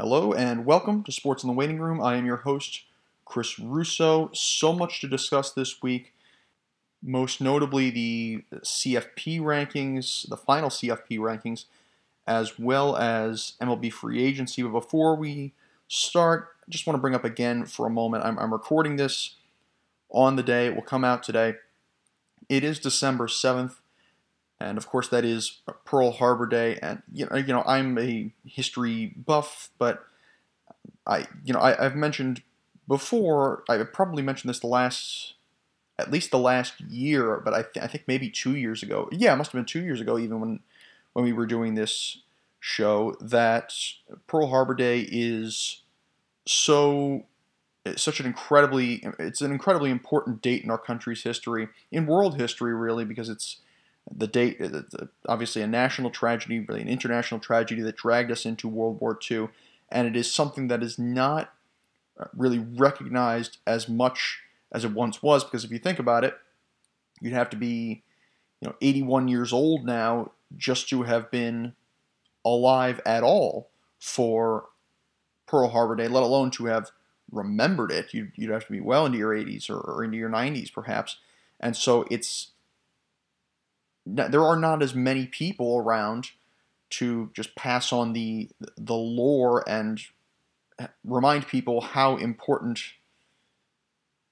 Hello and welcome to Sports in the Waiting Room. I am your host, Chris Russo. So much to discuss this week, most notably the CFP rankings, the final CFP rankings, as well as MLB free agency. But before we start, I just want to bring up again for a moment I'm, I'm recording this on the day, it will come out today. It is December 7th and of course that is Pearl Harbor Day. And you know, you know, I'm a history buff, but I, you know, I, have mentioned before. I probably mentioned this the last, at least the last year, but I, th- I think maybe two years ago. Yeah, it must have been two years ago, even when when we were doing this show. That Pearl Harbor Day is so such an incredibly it's an incredibly important date in our country's history in world history really because it's the date, obviously a national tragedy, really an international tragedy that dragged us into World War II, and it is something that is not uh, really recognized as much as it once was. Because if you think about it, you'd have to be, you know, 81 years old now just to have been alive at all for Pearl Harbor Day, let alone to have remembered it. You'd, you'd have to be well into your 80s or, or into your 90s, perhaps. And so it's there are not as many people around to just pass on the the lore and remind people how important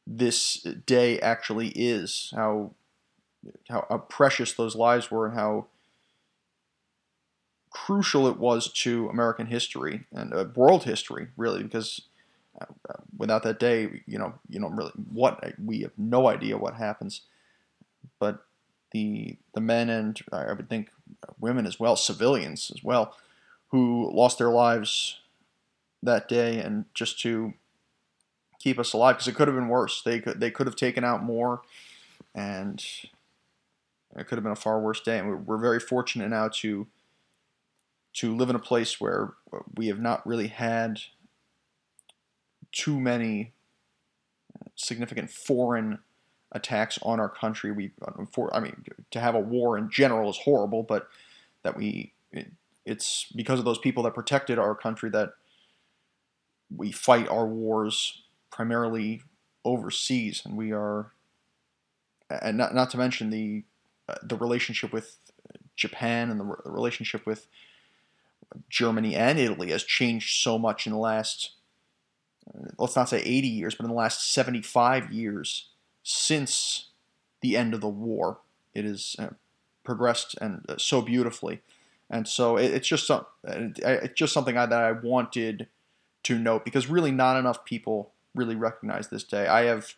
this day actually is, how how, how precious those lives were, and how crucial it was to American history and uh, world history, really, because uh, without that day, you know, you know, really, what we have no idea what happens. But the the men and I would think women as well, civilians as well, who lost their lives that day, and just to keep us alive because it could have been worse. They could they could have taken out more, and it could have been a far worse day. And we're, very fortunate now to to live in a place where we have not really had too many uh, significant foreign attacks on our country. We, for, I mean, to have a war in general is horrible, but that we, it, it's because of those people that protected our country that we fight our wars primarily overseas, and we are, and not not to mention the uh, the relationship with Japan and the, re- the relationship with Germany and Italy has changed so much in the last let's not say 80 years, but in the last 75 years since the end of the war. It has uh, progressed and uh, so beautifully, and so it, it's just some, it's just something that I wanted to note because really not enough people really recognize this day. I have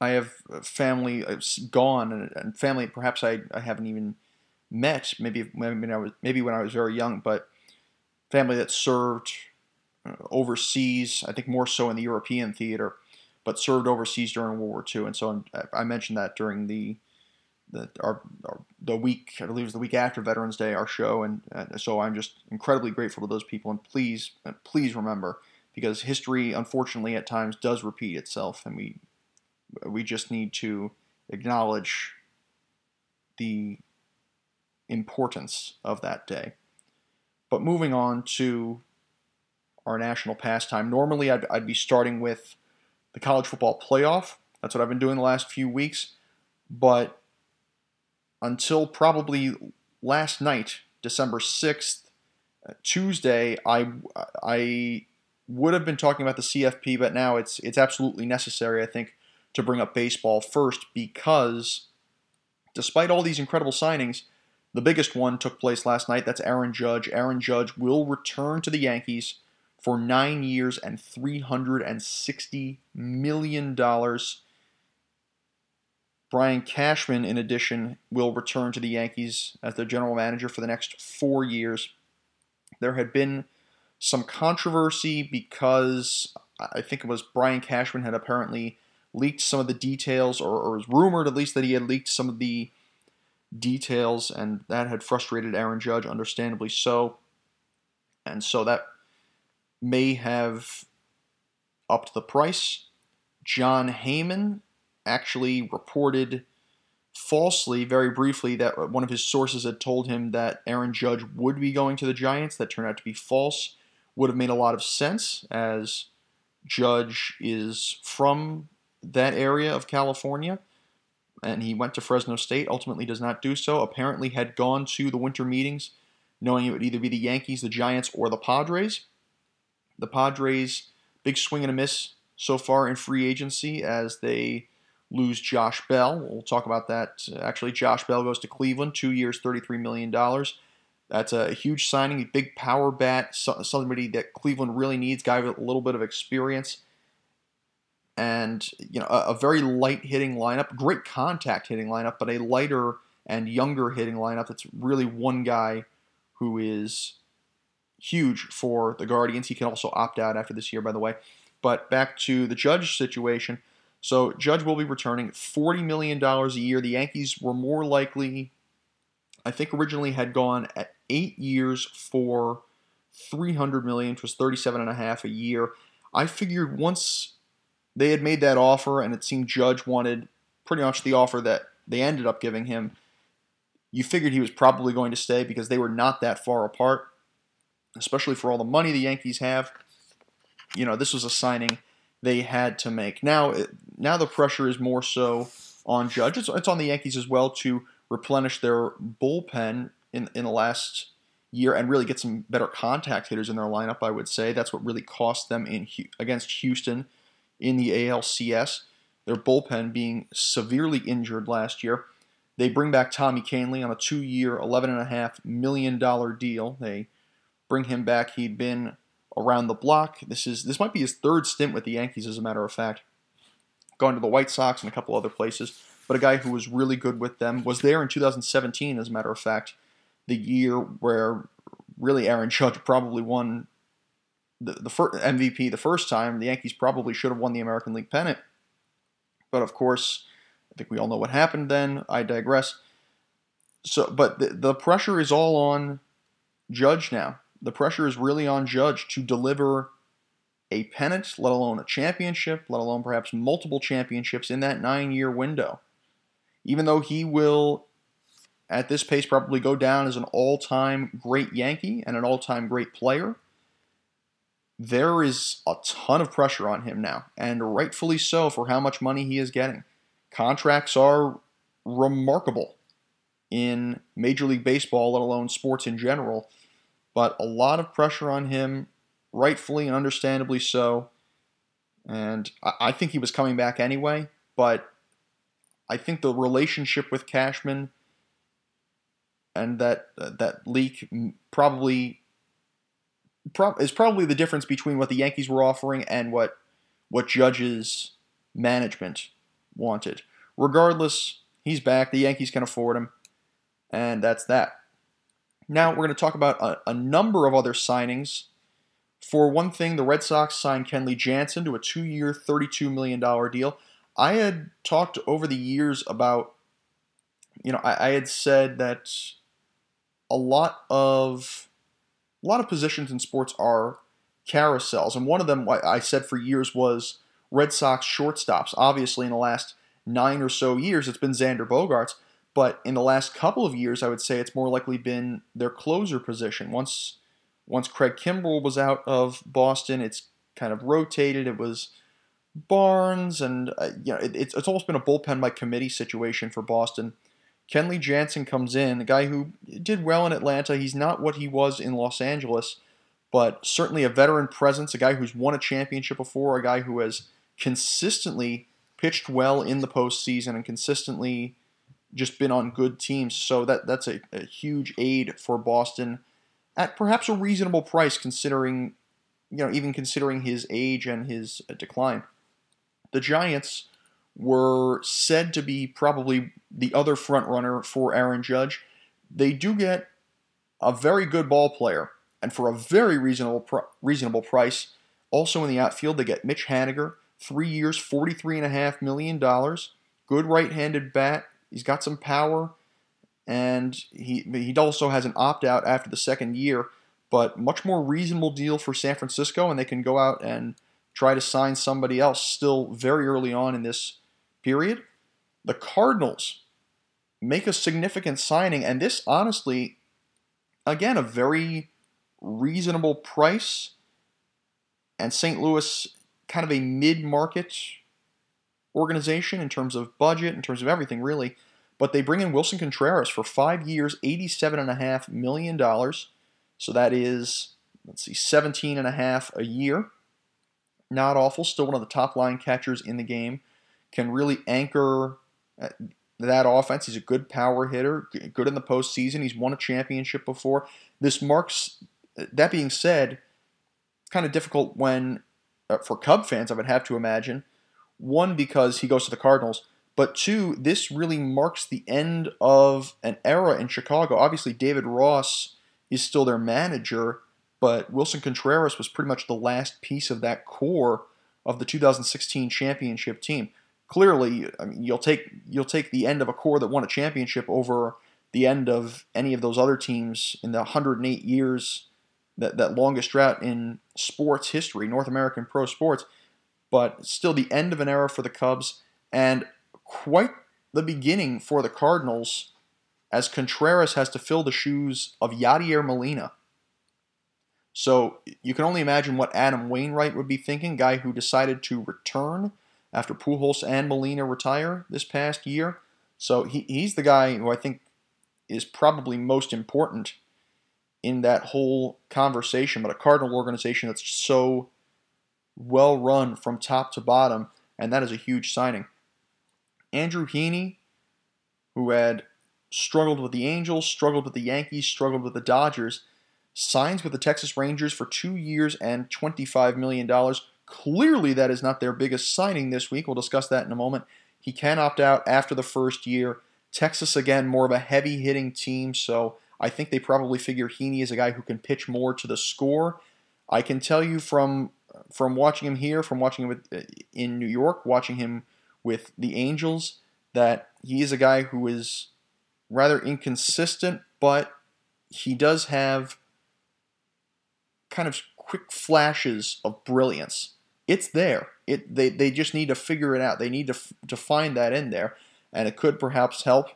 I have family uh, gone and, family perhaps I, I haven't even met maybe maybe when I was maybe when I was very young, but family that served overseas. I think more so in the European theater but served overseas during World War II. And so uh, I mentioned that during the the our, our, the week I believe it was the week after Veterans Day, our show, and, and so I'm just incredibly grateful to those people. And please, please remember, because history unfortunately at times does repeat itself, and we we just need to acknowledge the importance of that day. But moving on to our national pastime, normally I'd, I'd be starting with the college football playoff. That's what I've been doing the last few weeks. But until probably last night, December 6th, uh, Tuesday, I, I would have been talking about the CFP, but now it's, it's absolutely necessary, I think, to bring up baseball first because despite all these incredible signings, the biggest one took place last night. That's Aaron Judge. Aaron Judge will return to the Yankees for nine years and $360 million. Brian Cashman, in addition, will return to the Yankees as their general manager for the next four years. There had been some controversy because I think it was Brian Cashman had apparently leaked some of the details, or, or was rumored at least that he had leaked some of the details, and that had frustrated Aaron Judge, understandably so. And so that may have upped the price. Jon Heyman actually reported falsely, very briefly, that one of his sources had told him that Aaron Judge would be going to the Giants. That turned out to be false. would have made a lot of sense as Judge is from that area of California and he went to Fresno State, ultimately does not do so. Apparently had gone to the winter meetings knowing it would either be the Yankees, the Giants, or the Padres. The Padres, big swing and a miss so far in free agency as they lose Josh Bell. We'll talk about that. Actually, Josh Bell goes to Cleveland, two years, $33 million. That's a huge signing, a big power bat, somebody that Cleveland really needs, guy with a little bit of experience and you know a, a, very light hitting lineup, great contact hitting lineup, but a lighter and younger hitting lineup. That's really one guy who is huge for the Guardians. He can also opt out after this year, by the way. But back to the Judge situation. So Judge will be returning forty million dollars a year. The Yankees were more likely, I think, originally had gone at eight years for three hundred million, which was thirty-seven and a half a year. I figured once they had made that offer, and it seemed Judge wanted pretty much the offer that they ended up giving him. You figured he was probably going to stay because they were not that far apart, especially for all the money the Yankees have. You know, this was a signing they had to make. Now, now the pressure is more so on Judge. It's, it's on the Yankees as well to replenish their bullpen in in the last year and really get some better contact hitters in their lineup. I would say that's what really cost them in against Houston in the ALCS. Their bullpen being severely injured last year. They bring back Tommy Kahnle on a two-year, $11.5 million deal. They bring him back. He'd been around the block. This is this might be his third stint with the Yankees, as a matter of fact. Gone to the White Sox and a couple other places, but a guy who was really good with them was there in 2017, as a matter of fact, the year where really Aaron Judge probably won the, the first MVP the first time, the Yankees probably should have won the American League pennant. But of course, I think we all know what happened then. I digress. So, but the, the pressure is all on Judge now. The pressure is really on Judge to deliver a pennant, let alone a championship, let alone perhaps multiple championships in that nine year window. Even though he will, at this pace, probably go down as an all time great Yankee and an all time great player there is a ton of pressure on him now, and rightfully so for how much money he is getting. Contracts are remarkable in Major League Baseball, let alone sports in general, but a lot of pressure on him, rightfully and understandably so. And I think he was coming back anyway, but I think the relationship with Cashman and that uh, that leak probably is probably the difference between what the Yankees were offering and what what Judge's management wanted. Regardless, he's back. The Yankees can afford him, and that's that. Now we're going to talk about a, a number of other signings. For one thing, the Red Sox signed Kenley Jansen to a two-year, $32 million deal. I had talked over the years about, you know, I, I had said that a lot of a lot of positions in sports are carousels, and one of them I said for years was Red Sox shortstops. Obviously, in the last nine or so years, it's been Xander Bogaerts, but in the last couple of years, I would say it's more likely been their closer position. Once once Craig Kimbrel was out of Boston, it's kind of rotated. It was Barnes, and uh, you know, it, it's it's almost been a bullpen by committee situation for Boston Kenley Jansen comes in, a guy who did well in Atlanta. He's not what he was in Los Angeles, but certainly a veteran presence, a guy who's won a championship before, a guy who has consistently pitched well in the postseason and consistently just been on good teams. So that that's a, a huge aid for Boston at perhaps a reasonable price, considering you know even considering his age and his uh, decline. The Giants were said to be probably the other front runner for Aaron Judge. They do get a very good ball player, and for a very reasonable pr- reasonable price. Also in the outfield, they get Mitch Haniger, three years, forty-three and a half million dollars. Good right-handed bat. He's got some power, and he he also has an opt-out after the second year. But much more reasonable deal for San Francisco, and they can go out and try to sign somebody else still very early on in this period. The Cardinals make a significant signing, and this honestly, again, a very reasonable price. and St. Louis, kind of a mid-market organization in terms of budget, in terms of everything, really. But they bring in Willson Contreras for five years, $87.5 million. So that is, let's see, 17 and a half a year. Not awful. Still one of the top line catchers in the game. Can really anchor uh, that offense. He's a good power hitter, good in the postseason. He's won a championship before. This marks, that being said, kind of difficult when, uh, for Cub fans, I would have to imagine. One, because he goes to the Cardinals, but two, this really marks the end of an era in Chicago. Obviously, David Ross is still their manager, but Willson Contreras was pretty much the last piece of that core of the 2016 championship team. Clearly, I mean, you'll take you'll take the end of a core that won a championship over the end of any of those other teams in the 108 years that, that longest drought in sports history, North American pro sports. But still, the end of an era for the Cubs, and quite the beginning for the Cardinals, as Contreras has to fill the shoes of Yadier Molina. So you can only imagine what Adam Wainwright would be thinking, guy who decided to return after Pujols and Molina retire this past year. So he, he's the guy who I think is probably most important in that whole conversation. But a Cardinal organization that's so well run from top to bottom, and that is a huge signing. Andrew Heaney, who had struggled with the Angels, struggled with the Yankees, struggled with the Dodgers, signs with the Texas Rangers for two years and $25 million. Clearly, that is not their biggest signing this week. We'll discuss that in a moment. He can opt out after the first year. Texas, again, more of a heavy hitting team, so I think they probably figure Heaney is a guy who can pitch more to the score. I can tell you from from watching him here, from watching him with, uh, in New York, watching him with the Angels, that he is a guy who is rather inconsistent, but he does have kind of quick flashes of brilliance. It's there. It they, they just need to figure it out. They need to to find that in there, and it could perhaps help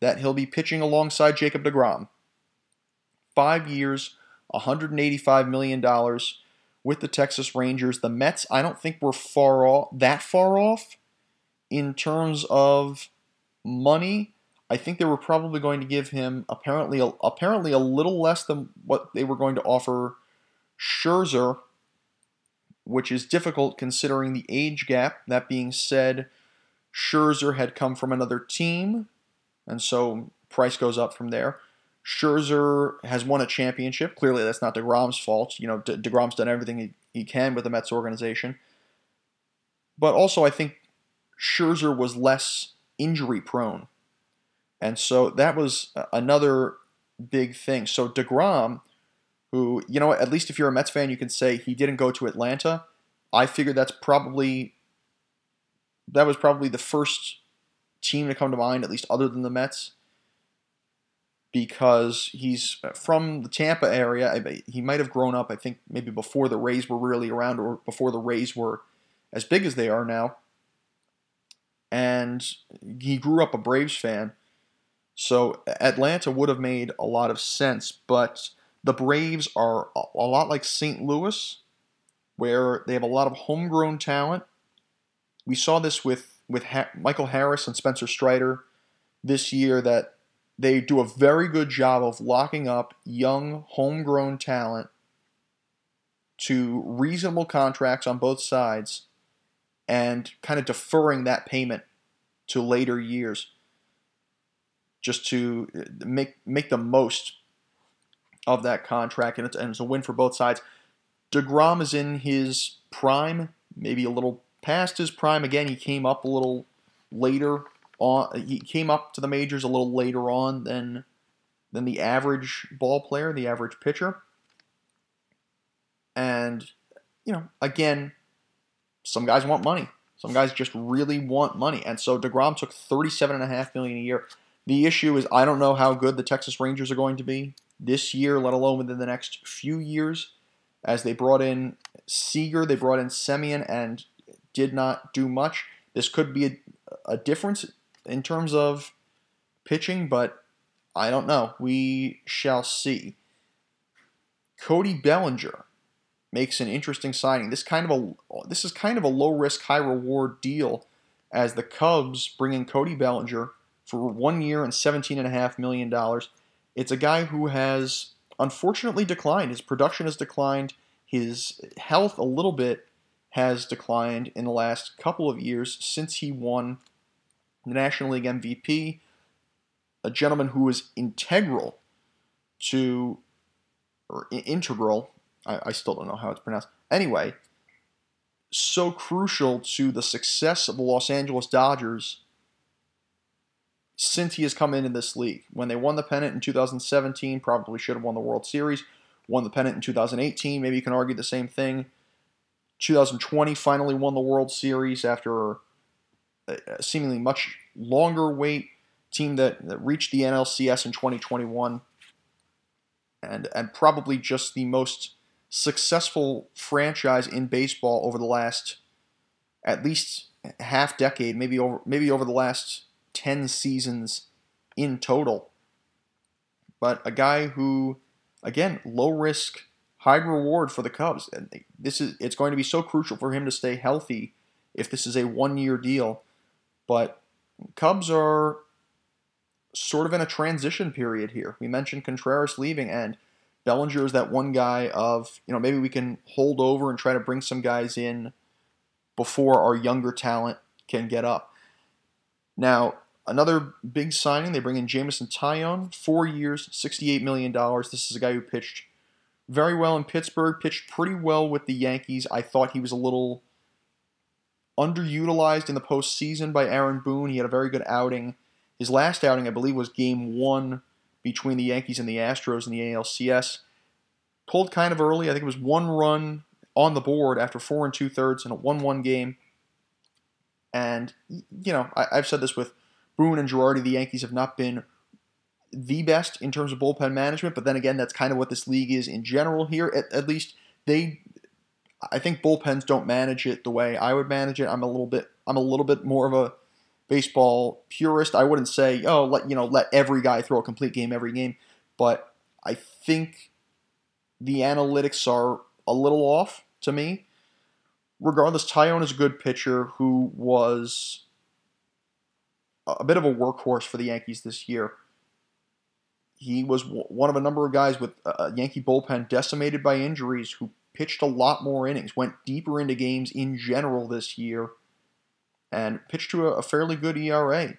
that he'll be pitching alongside Jacob DeGrom. Five years, 185 million dollars with the Texas Rangers. The Mets, I don't think we're far off that far off in terms of money. I think they were probably going to give him apparently apparently a little less than what they were going to offer Scherzer, which is difficult considering the age gap. That being said, Scherzer had come from another team, and so price goes up from there. Scherzer has won a championship. Clearly, that's not DeGrom's fault. You know, De- DeGrom's done everything he, he can with the Mets organization. But also, I think Scherzer was less injury prone. And so that was another big thing. So DeGrom who, you know, at least if you're a Mets fan, you can say he didn't go to Atlanta. I figured that's probably that was probably the first team to come to mind, at least other than the Mets, because he's from the Tampa area. He might have grown up, I think, maybe before the Rays were really around, or before the Rays were as big as they are now. And he grew up a Braves fan, so Atlanta would have made a lot of sense, but the Braves are a lot like St. Louis, where they have a lot of homegrown talent. We saw this with with ha- Michael Harris and Spencer Strider this year that they do a very good job of locking up young homegrown talent to reasonable contracts on both sides and kind of deferring that payment to later years just to uh, make make the most of that contract, and it's, and it's a win for both sides. DeGrom is in his prime, maybe a little past his prime. Again, he came up a little later on. He came up to the majors a little later on than than the average ball player, the average pitcher. And you know, again, some guys want money. Some guys just really want money, and so Degrom took thirty-seven and a half million a year. The issue is I don't know how good the Texas Rangers are going to be this year, let alone within the next few years, as they brought in Seager, they brought in Semien, and did not do much. This could be a, a difference in terms of pitching, but I don't know. We shall see. Cody Bellinger makes an interesting signing. This kind of a this is kind of a low risk, high reward deal as the Cubs bring in Cody Bellinger for one year and seventeen and a half million dollars. It's a guy who has unfortunately declined. His production has declined. His health a little bit has declined in the last couple of years since he won the National League MVP. A gentleman who was integral to, or integral, I, I still don't know how it's pronounced. Anyway, so crucial to the success of the Los Angeles Dodgers since he has come into this league. When they won the pennant in 2017, probably should have won the World Series. Won the pennant in 2018, maybe you can argue the same thing. 2020 finally won the World Series after a seemingly much longer wait. Team that, that reached the NLCS in 2021, and and probably just the most successful franchise in baseball over the last at least half decade, maybe over maybe over the last 10 seasons in total. But a guy who, again, low risk, high reward for the Cubs. And this is it's going to be so crucial for him to stay healthy if this is a one year deal. But Cubs are sort of in a transition period here. We mentioned Contreras leaving, and Bellinger is that one guy of, you know, maybe we can hold over and try to bring some guys in before our younger talent can get up. Now, another big signing, they bring in Jameson Taillon, four years, $68 million. This is a guy who pitched very well in Pittsburgh, pitched pretty well with the Yankees. I thought he was a little underutilized in the postseason by Aaron Boone. He had a very good outing. His last outing, I believe, was game one between the Yankees and the Astros in the ALCS. Pulled kind of early. I think it was one run on the board after four and two thirds in a 1 1 game. And, you know, I, have said this with Boone and Girardi, the Yankees have not been the best in terms of bullpen management, but then again, that's kind of what this league is in general here. At, at least they, I think bullpens don't manage it the way I would manage it. I'm a little bit, I'm a little bit more of a baseball purist. I wouldn't say, oh, let you know, let every guy throw a complete game every game, but I think the analytics are a little off to me. Regardless, Taillon is a good pitcher who was a bit of a workhorse for the Yankees this year. He was one of a number of guys with uh, a Yankee bullpen decimated by injuries who pitched a lot more innings, went deeper into games in general this year, and pitched to a, fairly good ERA.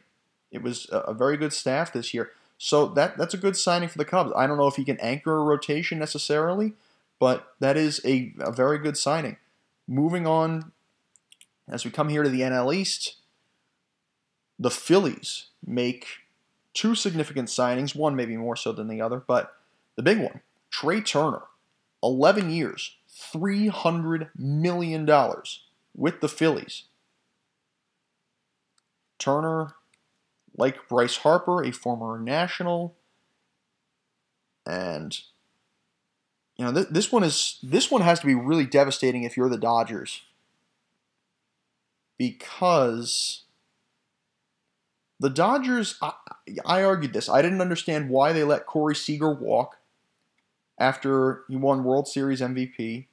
It was a very good staff this year. So that that's a good signing for the Cubs. I don't know if he can anchor a rotation necessarily, but that is a, a very good signing. Moving on, as we come here to the NL East, the Phillies make two significant signings, one maybe more so than the other, but the big one, Trey Turner, 11 years, $300 million with the Phillies. Turner, like Bryce Harper, a former national, and you know th- this one is this one has to be really devastating if you're the Dodgers because the Dodgers, I, I, argued this. I didn't understand why they let Corey Seager walk after he won World Series MVP.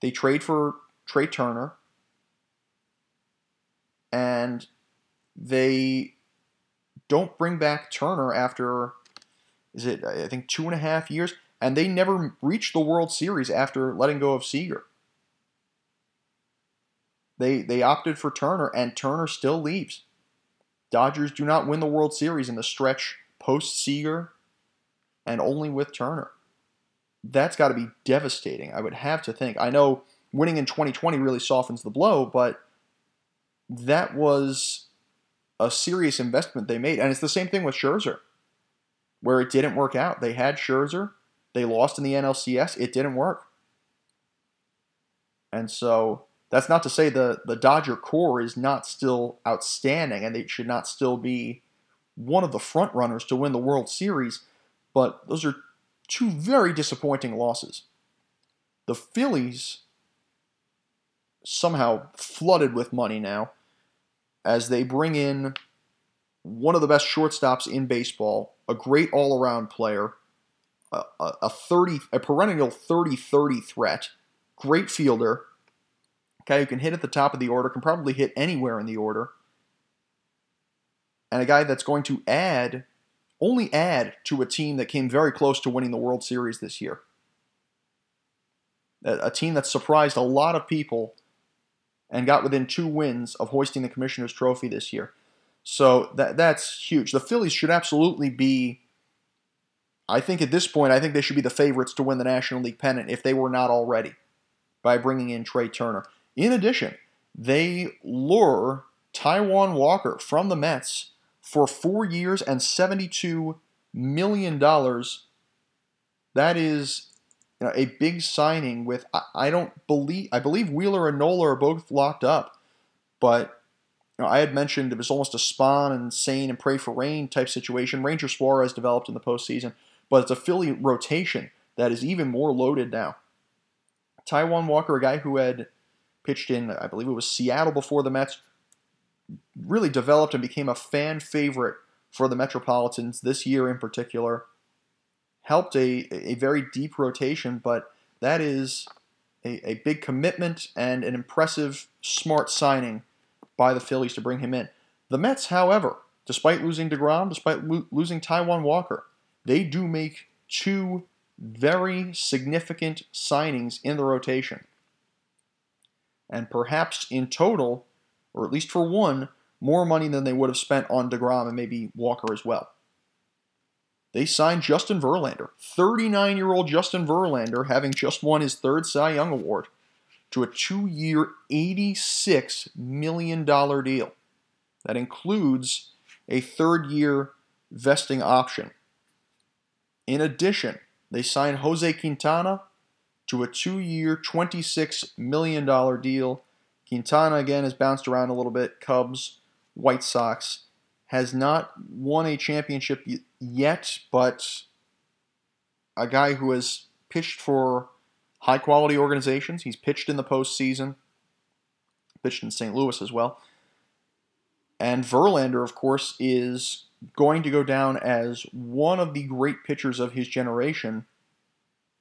They trade for Trey Turner. And they don't bring back Turner after, is it, I think, two and a half years? And they never reached the World Series after letting go of Seager. They, they opted for Turner, and Turner still leaves. Dodgers do not win the World Series in the stretch post Seager and only with Turner. That's got to be devastating, I would have to think. I know winning in 2020 really softens the blow, but that was a serious investment they made. And it's the same thing with Scherzer, where it didn't work out. They had Scherzer, they lost in the NLCS, it didn't work. And so that's not to say the, the Dodger core is not still outstanding and they should not still be one of the front runners to win the World Series, but those are two very disappointing losses. The Phillies somehow flooded with money now as they bring in one of the best shortstops in baseball, a great all-around player, a, a, a 30 a perennial 30-30 threat great fielder, guy who can hit at the top of the order, can probably hit anywhere in the order, and a guy that's going to add, only add to a team that came very close to winning the World Series this year. A, team that surprised a lot of people and got within two wins of hoisting the Commissioner's Trophy this year. So that that's huge. The Phillies should absolutely be. I think at this point, I think they should be the favorites to win the National League pennant if they were not already, by bringing in Trey Turner. In addition, they lure Taijuan Walker from the Mets for four years and $72 million. That is you know, a big signing with, I don't believe, I believe Wheeler and Nola are both locked up, but you know, I had mentioned it was almost a Spahn and Sain and pray for rain type situation. Ranger Suarez developed in the postseason, but it's a Philly rotation that is even more loaded now. Taijuan Walker, a guy who had pitched in, I believe it was Seattle before the Mets, really developed and became a fan favorite for the Metropolitans this year in particular. Helped a, a very deep rotation, but that is a, a big commitment and an impressive, smart signing by the Phillies to bring him in. The Mets, however, despite losing DeGrom, despite lo- losing Taijuan Walker, they do make two very significant signings in the rotation and perhaps in total, or at least for one, more money than they would have spent on DeGrom and maybe Walker as well. They signed Justin Verlander, 39 year old Justin Verlander, having just won his third Cy Young Award, to a two year, $86 million deal. That includes a third year vesting option. In addition, they signed Jose Quintana to a two year, $26 million deal. Quintana, again, has bounced around a little bit. Cubs, White Sox. Has not won a championship yet, but a guy who has pitched for high quality organizations. He's pitched in the postseason, pitched in St. Louis as well. And Verlander, of course, is going to go down as one of the great pitchers of his generation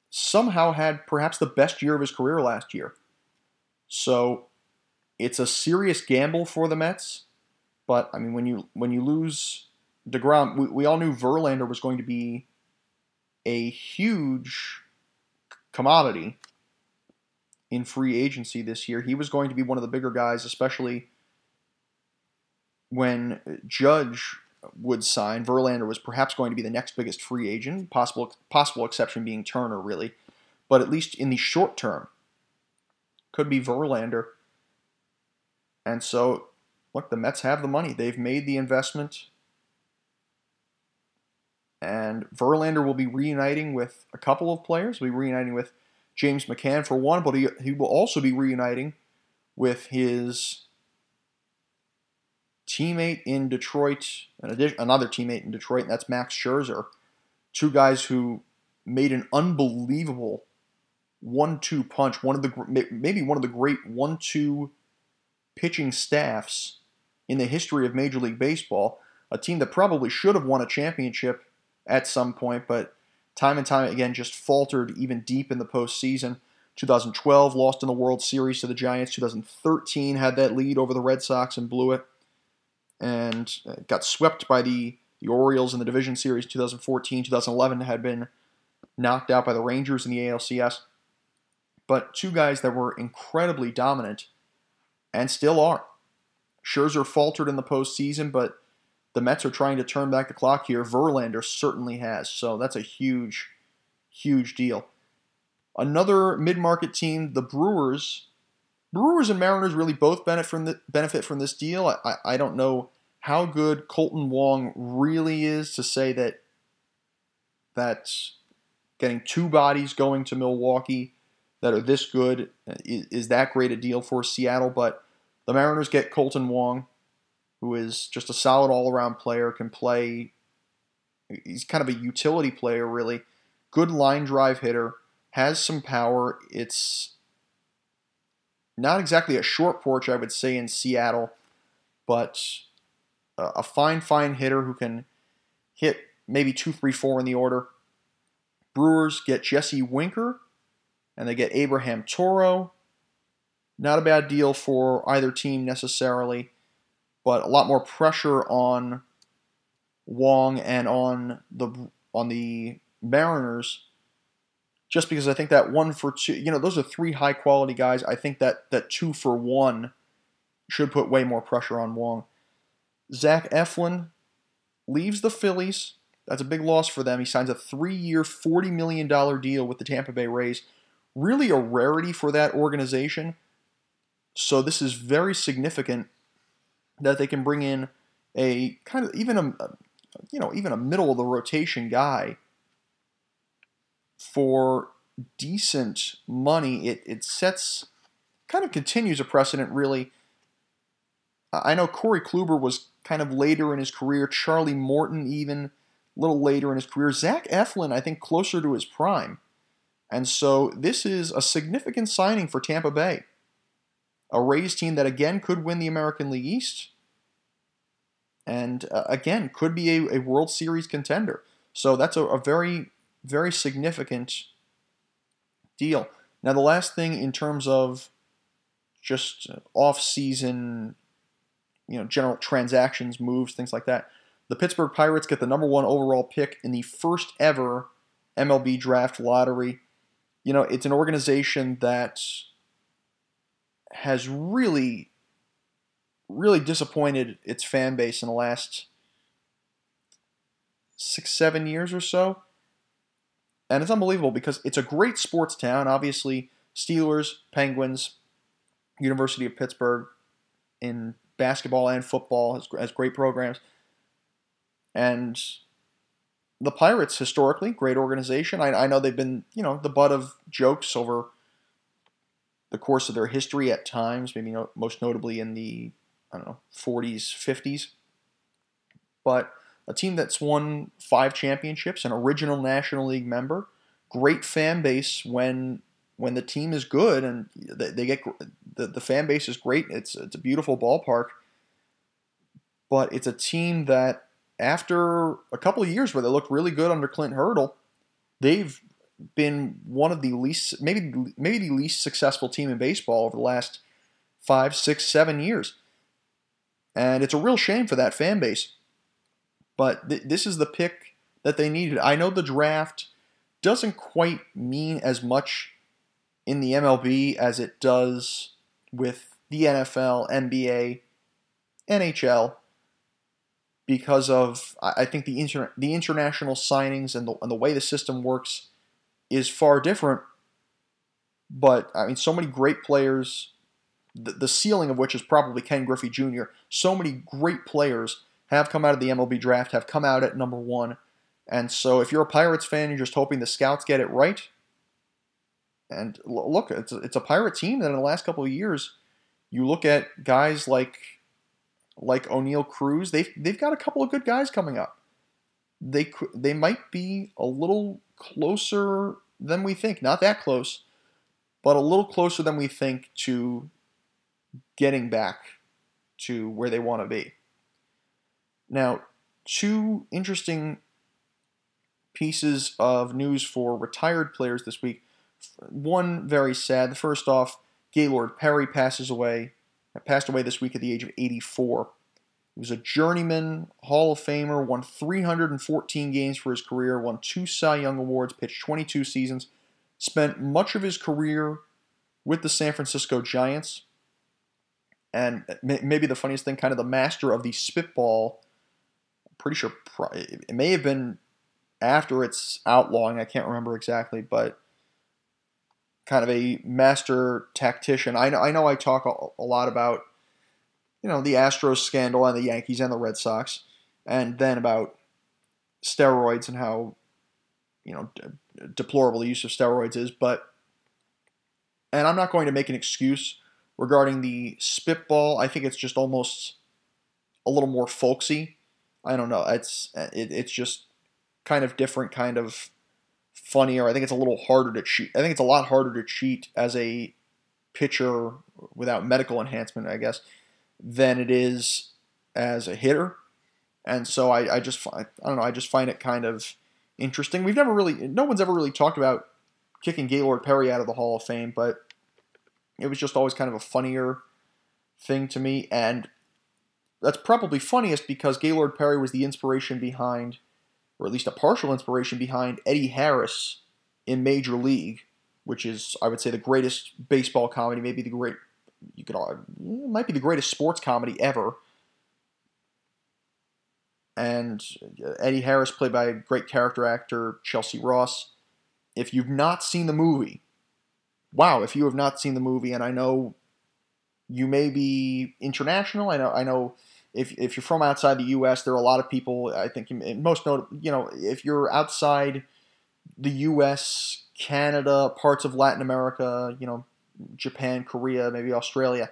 somehow had perhaps the best year of his career last year. So it's a serious gamble for the Mets. But I mean, when you when you lose Degrom, we, we all knew Verlander was going to be a huge commodity in free agency this year. He was going to be one of the bigger guys, especially when Judge would sign. Verlander was perhaps going to be the next biggest free agent, possible possible exception being Turner, really. But at least in the short term, could be Verlander. And so, look, the Mets have the money. They've made the investment. And Verlander will be reuniting with a couple of players. Will be reuniting with James McCann for one, but he, he will also be reuniting with his teammate in Detroit, another teammate in Detroit, and that's Max Scherzer. Two guys who made an unbelievable one-two punch. One of the maybe one of the great one-two pitching staffs in the history of Major League Baseball. A team that probably should have won a championship at some point, but time and time again just faltered even deep in the postseason. 2012 lost in the World Series to the Giants. 2013 had that lead over the Red Sox and blew it and uh, got swept by the, the Orioles in the division series 2014. 2011 had been knocked out by the Rangers in the ALCS. But two guys that were incredibly dominant and still are. Scherzer faltered in the postseason, but the Mets are trying to turn back the clock here. Verlander certainly has. So that's a huge, huge deal. Another mid market team, the Brewers, Brewers and Mariners really both benefit from the, benefit from this deal. I, I don't know how good Kolten Wong really is to say that that's getting two bodies going to Milwaukee that are this good uh, is, is that great a deal for Seattle. But the Mariners get Kolten Wong, who is just a solid all around player, can play. He's kind of a utility player, really. Good line drive hitter, has some power. It's not exactly a short porch, I would say, in Seattle, but a fine, fine hitter who can hit maybe two, three, four in the order. Brewers get Jesse Winker, and they get Abraham Toro. Not a bad deal for either team necessarily, but a lot more pressure on Wong and on the on the Mariners. Just because I think that one for two, you know, those are three high quality guys. I think that that two for one should put way more pressure on Wong. Zach Eflin leaves the Phillies. That's a big loss for them. He signs a three year, $40 million deal with the Tampa Bay Rays. Really a rarity for that organization. So this is very significant that they can bring in a kind of even a you know even a middle of the rotation guy for decent money. It it sets kind of continues a precedent really. I know Corey Kluber was kind of later in his career. Charlie Morton even a little later in his career. Zach Eflin, I think, closer to his prime. And so this is a significant signing for Tampa Bay. A Rays team that again could win the American League East. And uh, again, could be a, a, World Series contender. So that's a, a very, very significant deal. Now, the last thing in terms of just off season, you know, general transactions, moves, things like that. The Pittsburgh Pirates get the number one overall pick in the first ever MLB draft lottery. You know, it's an organization that has really, really disappointed its fan base in the last six, seven years or so. And it's unbelievable because it's a great sports town. Obviously, Steelers, Penguins, University of Pittsburgh in basketball and football has, has great programs. And the Pirates, historically, great organization. I, I know they've been, you know, the butt of jokes over the course of their history at times, maybe most notably in the, I don't know, 40s, 50s. But a team that's won five championships, an original National League member, great fan base when when the team is good and they, they get the, the fan base is great. It's it's a beautiful ballpark, but it's a team that after a couple of years where they looked really good under Clint Hurdle, they've been one of the least, maybe maybe the least successful team in baseball over the last five, six, seven years. And it's a real shame for that fan base. But th- this is the pick that they needed. I know the draft doesn't quite mean as much in the MLB as it does with the NFL, NBA, NHL because of I think the inter, the international signings and the and the way the system works is far different. But I mean, so many great players, the, the ceiling of which is probably Ken Griffey Jr. So many great players have come out of the MLB draft, have come out at number one, and so if you're a Pirates fan, you're just hoping the scouts get it right. And look, it's a, it's a Pirate team that in the last couple of years, you look at guys like like Oneil Cruz, they've they've got a couple of good guys coming up. They they might be a little closer than we think, not that close, but a little closer than we think to getting back to where they want to be. Now, two interesting pieces of news for retired players this week. One very sad. The first off, Gaylord Perry passes away passed away this week at the age of 84. He was a journeyman Hall of Famer, won 314 games for his career, won two Cy Young Awards, pitched 22 seasons, spent much of his career with the San Francisco Giants. And maybe the funniest thing, kind of the master of the spitball. Pretty sure it may have been after its outlawing. I can't remember exactly, but kind of a master tactician. I know I, talk a lot about you know the Astros scandal and the Yankees and the Red Sox, and then about steroids and how you know de- deplorable the use of steroids is. But and I'm not going to make an excuse regarding the spitball. I think it's just almost a little more folksy. I don't know. It's it, it's just kind of different kind of funnier. I think it's a little harder to cheat. I think it's a lot harder to cheat as a pitcher without medical enhancement, I guess, than it is as a hitter. And so I, I just I don't know I just find it kind of interesting. We've never really no one's ever really talked about kicking Gaylord Perry out of the Hall of Fame, but it was just always kind of a funnier thing to me. And that's probably funniest because Gaylord Perry was the inspiration behind, or at least a partial inspiration behind, Eddie Harris in Major League, which is, I would say, the greatest baseball comedy, maybe the great, you could, it might be the greatest sports comedy ever. And uh, Eddie Harris, played by a great character actor Chelcie Ross. If you've not seen the movie, wow, if you have not seen the movie, and I know you may be international, I know, I know if, if you're from outside the U.S., there are a lot of people. I think most notable, you know, if you're outside the U.S., Canada, parts of Latin America, you know, Japan, Korea, maybe Australia,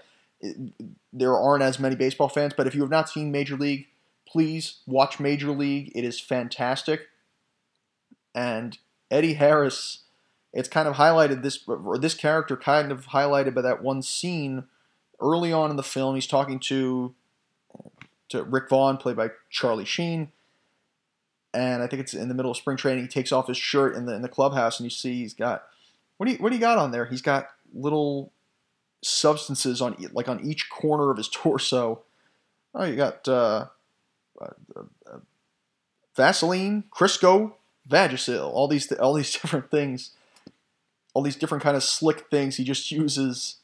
there aren't as many baseball fans. But if you have not seen Major League, please watch Major League. It is fantastic. And Eddie Harris, it's kind of highlighted this, or this character kind of highlighted by that one scene early on in the film. He's talking to to Rick Vaughn, played by Charlie Sheen. And I think it's in the middle of spring training. He takes off his shirt in the in the clubhouse, and you see he's got what do you what do you got on there? He's got little substances on like on each corner of his torso. Oh, you got uh, uh, uh, Vaseline, Crisco, Vagisil, all these all these different things, all these different kind of slick things he just uses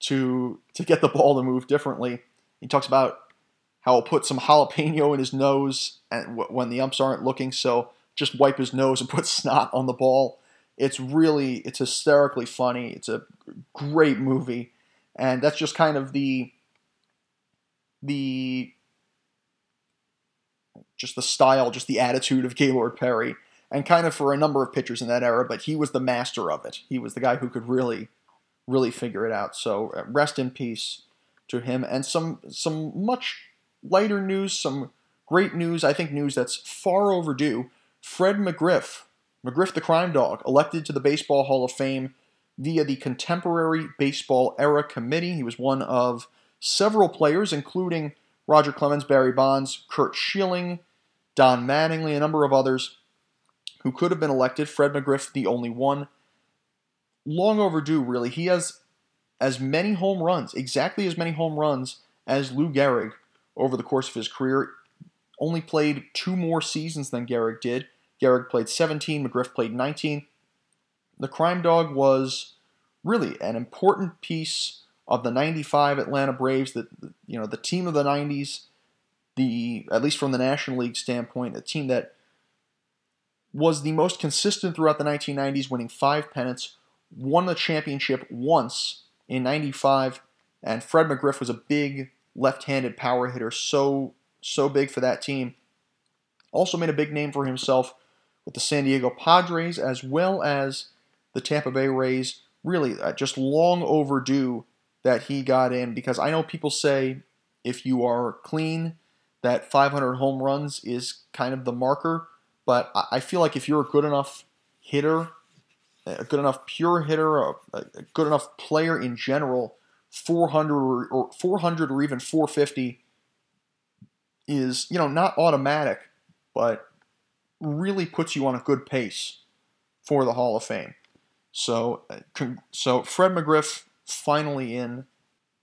to to get the ball to move differently. He talks about how he'll put some jalapeno in his nose and when the umps aren't looking, so just wipe his nose and put snot on the ball. It's really, it's hysterically funny. It's a great movie, and that's just kind of the the just the style, just the attitude of Gaylord Perry, and kind of for a number of pitchers in that era. But he was the master of it. He was the guy who could really, really figure it out. So uh, rest in peace to him, and some some much lighter news, some great news, I think news that's far overdue. Fred McGriff, McGriff the Crime Dog, elected to the Baseball Hall of Fame via the Contemporary Baseball Era Committee. He was one of several players, including Roger Clemens, Barry Bonds, Curt Schilling, Don Mattingly, a number of others who could have been elected. Fred McGriff, the only one. Long overdue, really. He has as many home runs, exactly as many home runs as Lou Gehrig, over the course of his career. Only played two more seasons than Gehrig did. Gehrig played 17, McGriff played 19. The Crime Dog was really an important piece of the 95 Atlanta Braves, that you know, the team of the 90s, the at least from the National League standpoint, a team that was the most consistent throughout the 1990s, winning five pennants, won the championship once in 95, and Fred McGriff was a big left-handed power hitter, so so big for that team. Also made a big name for himself with the San Diego Padres as well as the Tampa Bay Rays. Really, uh, just long overdue that he got in because I know people say if you are clean, that 500 home runs is kind of the marker. But I feel like if you're a good enough hitter, a good enough pure hitter, a, a good enough player in general, 400 or, 400 or even 450 is, you know, not automatic, but really puts you on a good pace for the Hall of Fame. So, uh, so Fred McGriff finally in,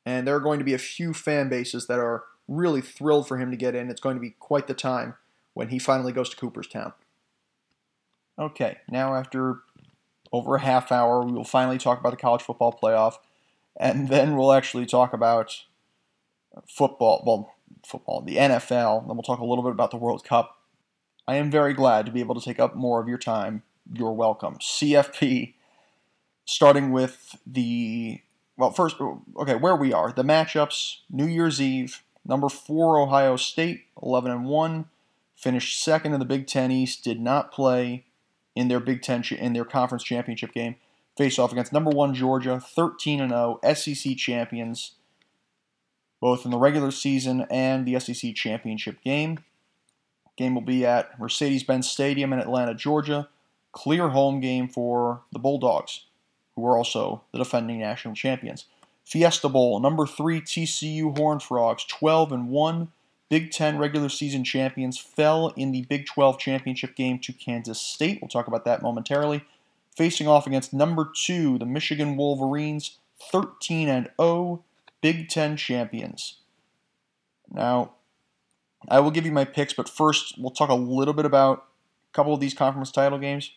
and there are going to be a few fan bases that are really thrilled for him to get in. It's going to be quite the time when he finally goes to Cooperstown. Okay, now after over a half hour, we will finally talk about the college football playoff and then we'll actually talk about football. Well, football, the NFL. Then we'll talk a little bit about the World Cup. I am very glad to be able to take up more of your time. You're welcome. CFP, starting with the well, first, okay, where we are, the matchups. New Year's Eve, number four Ohio State, 11 and one, finished second in the Big Ten East. Did not play in their Big Ten in their conference championship game face off against number one Georgia, 13 and 0 SEC champions, both in the regular season and the SEC championship game. Game will be at Mercedes Benz Stadium in Atlanta, Georgia. Clear home game for the Bulldogs, who are also the defending national champions. Fiesta Bowl, number three TCU Horned Frogs, 12 and 1. Big Ten regular season champions fell in the Big 12 championship game to Kansas State. We'll talk about that momentarily. facing off against number two, the Michigan Wolverines, 13 and 0, Big Ten champions. Now, I will give you my picks, but first we'll talk a little bit about a couple of these conference title games.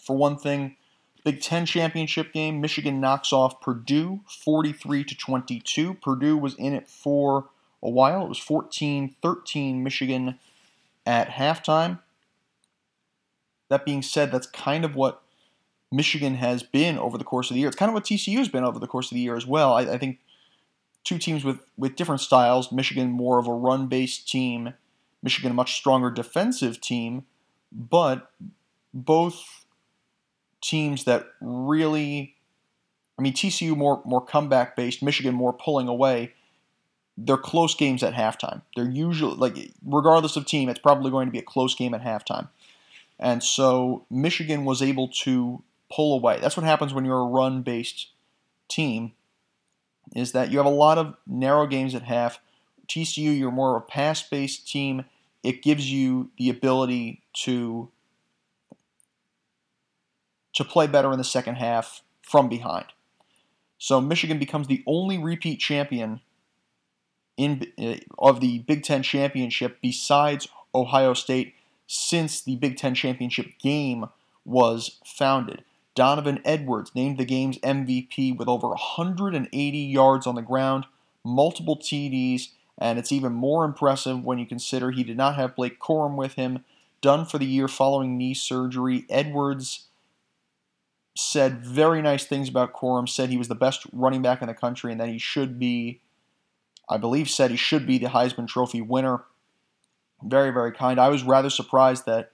For one thing, Big Ten championship game, Michigan knocks off Purdue 43 to 22. Purdue was in it for a while. It was 14-13 Michigan at halftime. That being said, that's kind of what Michigan has been over the course of the year. It's kind of what TCU has been over the course of the year as well. I, I think two teams with, with different styles. Michigan more of a run based team, Michigan a much stronger defensive team, but both teams that really I mean TCU more more comeback based, Michigan more pulling away. They're close games at halftime. They're usually like regardless of team, it's probably going to be a close game at halftime. And so Michigan was able to pull away. That's what happens when you're a run based team is that you have a lot of narrow games at half. TCU, you're more of a pass based team. It gives you the ability to to play better in the second half from behind. So Michigan becomes the only repeat champion in uh, of the Big Ten championship besides Ohio State since the Big Ten championship game was founded. Donovan Edwards named the game's MVP with over 180 yards on the ground, multiple TDs, and it's even more impressive when you consider he did not have Blake Corum with him. Done for the year following knee surgery, Edwards said very nice things about Corum, said he was the best running back in the country and that he should be, I believe, said he should be the Heisman Trophy winner. Very, very kind. I was rather surprised that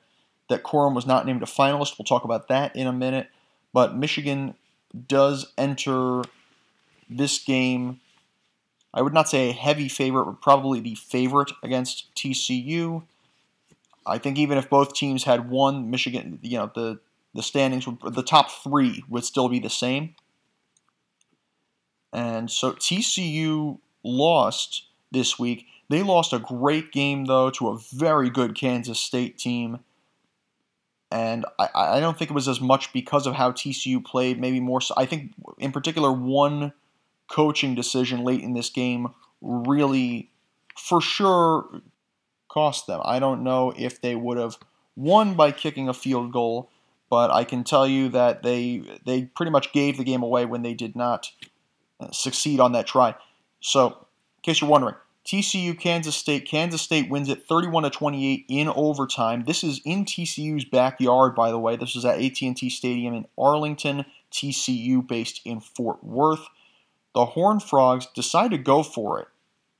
that Corum was not named a finalist. We'll talk about that in a minute. But Michigan does enter this game, I would not say a heavy favorite, but probably the favorite against TCU. I think even if both teams had won, Michigan, you know, the the standings, the top three would still be the same. And so TCU lost this week. They lost a great game, though, to a very good Kansas State team and I, I don't think it was as much because of how TCU played. Maybe more. So, I think in particular one coaching decision late in this game really, for sure, cost them. I don't know if they would have won by kicking a field goal, but I can tell you that they they pretty much gave the game away when they did not uh, succeed on that try. So, in case you're wondering, TCU Kansas State. Kansas State wins it 31 to 28 in overtime. This is in TCU's backyard, by the way. This is at AT&T Stadium in Arlington. TCU based in Fort Worth. The Horned Frogs decide to go for it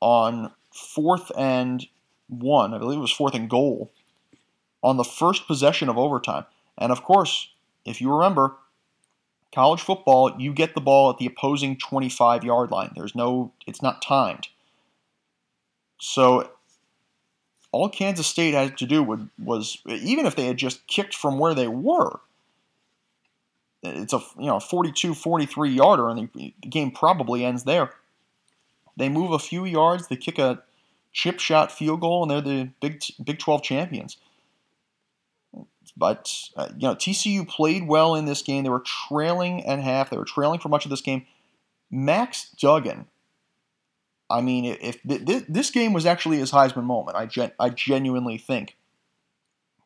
on fourth and one. I believe it was fourth and goal on the first possession of overtime. And of course, if you remember, college football, you get the ball at the opposing 25 yard line. There's no, it's not timed. So all Kansas State had to do would, was even if they had just kicked from where they were, it's a you know 42 43 yarder and the game probably ends there. They move a few yards, they kick a chip shot field goal and they're the Big Big 12 champions. But uh, you know TCU played well in this game. They were trailing at half. They were trailing for much of this game. Max Duggan I mean, if this game was actually his Heisman moment, I gen- I genuinely think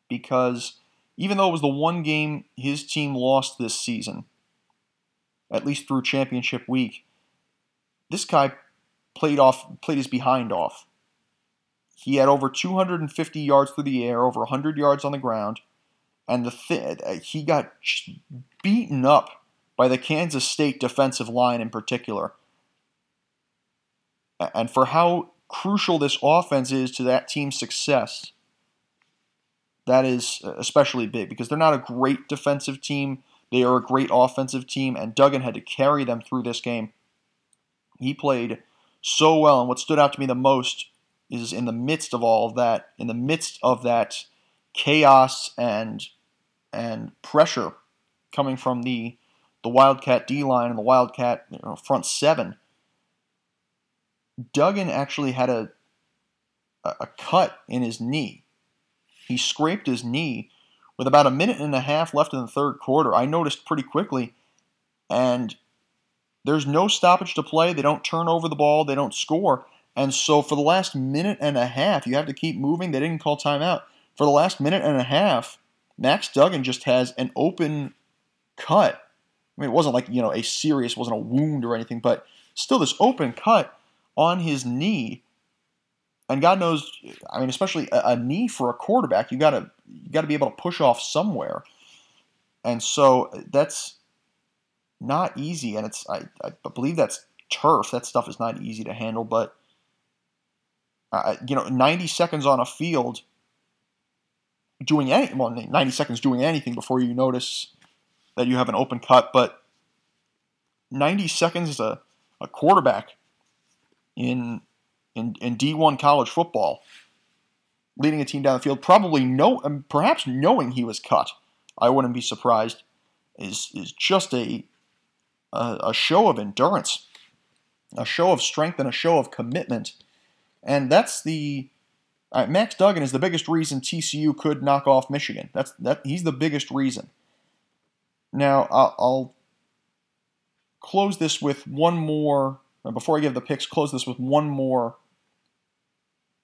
because even though it was the one game his team lost this season, at least through championship week, this guy played off played his behind off. He had over 250 yards through the air, over 100 yards on the ground, and the th- uh, he got beaten up by the Kansas State defensive line in particular and for how crucial this offense is to that team's success, that is uh, especially big because they're not a great defensive team. They are a great offensive team, and Duggan had to carry them through this game. He played so well, and what stood out to me the most is in the midst of all of that, in the midst of that chaos and and pressure coming from the the Wildcat D line and the Wildcat you know, front seven Duggan actually had a, a cut in his knee. He scraped his knee, with about a minute and a half left in the third quarter, I noticed pretty quickly, and there's no stoppage to play. They don't turn over the ball, they don't score. And so for the last minute and a half, you have to keep moving. They didn't call timeout. For the last minute and a half, Max Duggan just has an open cut. I mean, it wasn't like, you know, a serious, wasn't a wound or anything, but still this open cut on his knee. And God knows, I mean, especially a, a knee for a quarterback, you gotta you gotta be able to push off somewhere. And so that's not easy, and it's I, I believe that's turf. That stuff is not easy to handle, but uh, you know, 90 seconds on a field doing any well, 90 seconds doing anything before you notice that you have an open cut, but 90 seconds as a, a quarterback in, in in D1 college football, leading a team down the field, probably no, um, perhaps knowing he was cut, I wouldn't be surprised. Is is just a, a a show of endurance, a show of strength, and a show of commitment, and that's the uh, Max Duggan is the biggest reason TCU could knock off Michigan. That's that he's the biggest reason. Now I'll, I'll close this with one more. Before I give the picks, close this with one more